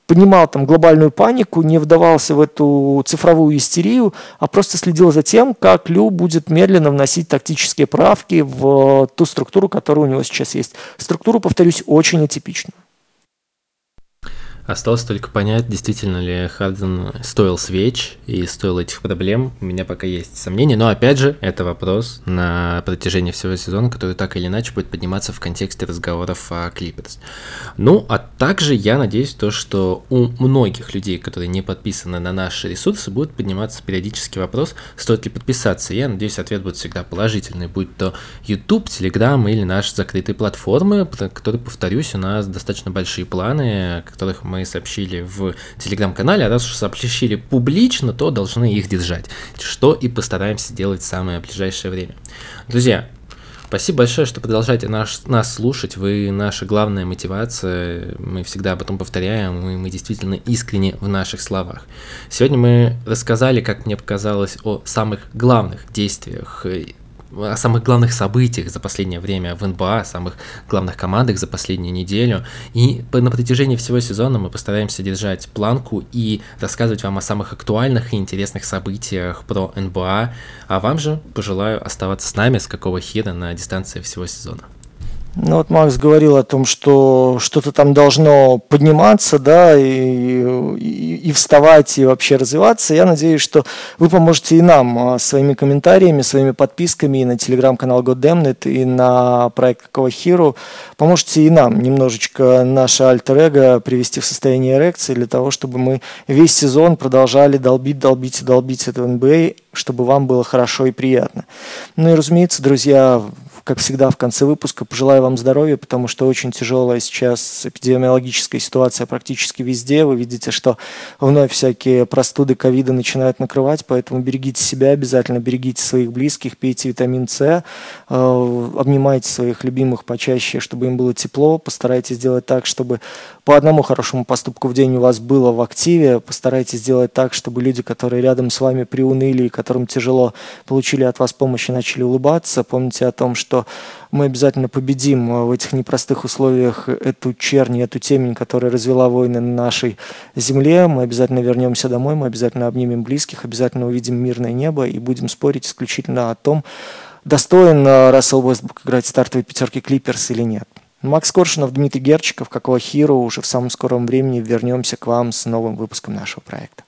понимал там глобальную панику, не вдавался в эту цифровую истерию, а просто следил за тем, как Лю будет медленно вносить тактические правки в ту структуру, которая у него сейчас есть. Структуру, повторюсь, очень атипичную. Осталось только понять, действительно ли Харден стоил свеч и стоил этих проблем. У меня пока есть сомнения, но опять же, это вопрос на протяжении всего сезона, который так или иначе будет подниматься в контексте разговоров о Клиперс. Ну, а также я надеюсь то, что у многих людей, которые не подписаны на наши ресурсы, будет подниматься периодически вопрос, стоит ли подписаться. Я надеюсь, ответ будет всегда положительный, будь то YouTube, Telegram или наши закрытые платформы, которые, повторюсь, у нас достаточно большие планы, которых мы мы сообщили в телеграм-канале, а раз уж сообщили публично, то должны их держать, что и постараемся сделать в самое ближайшее время. Друзья, Спасибо большое, что продолжаете наш, нас слушать. Вы наша главная мотивация. Мы всегда об этом повторяем, и мы действительно искренне в наших словах. Сегодня мы рассказали, как мне показалось, о самых главных действиях о самых главных событиях за последнее время в НБА, о самых главных командах за последнюю неделю. И на протяжении всего сезона мы постараемся держать планку и рассказывать вам о самых актуальных и интересных событиях про НБА. А вам же пожелаю оставаться с нами, с какого хера на дистанции всего сезона. Ну вот Макс говорил о том, что что-то там должно подниматься, да, и, и, и вставать, и вообще развиваться. Я надеюсь, что вы поможете и нам а, своими комментариями, своими подписками и на телеграм-канал Goddamnit, и на проект Какого Хиру. Поможете и нам немножечко наше альтер-эго привести в состояние эрекции для того, чтобы мы весь сезон продолжали долбить, долбить и долбить это NBA, чтобы вам было хорошо и приятно. Ну и, разумеется, друзья, как всегда, в конце выпуска пожелаю вам здоровья, потому что очень тяжелая сейчас эпидемиологическая ситуация практически везде. Вы видите, что вновь всякие простуды ковида начинают накрывать, поэтому берегите себя обязательно, берегите своих близких, пейте витамин С, э, обнимайте своих любимых почаще, чтобы им было тепло, постарайтесь сделать так, чтобы по одному хорошему поступку в день у вас было в активе, постарайтесь сделать так, чтобы люди, которые рядом с вами приуныли и которым тяжело, получили от вас помощь и начали улыбаться. Помните о том, что что мы обязательно победим э, в этих непростых условиях эту чернь, эту темень, которая развела войны на нашей земле. Мы обязательно вернемся домой, мы обязательно обнимем близких, обязательно увидим мирное небо и будем спорить исключительно о том, достоин э, Рассел Уэстбук играть в стартовой пятерке Клиперс или нет. Макс Коршунов, Дмитрий Герчиков, какого Хиру, уже в самом скором времени вернемся к вам с новым выпуском нашего проекта.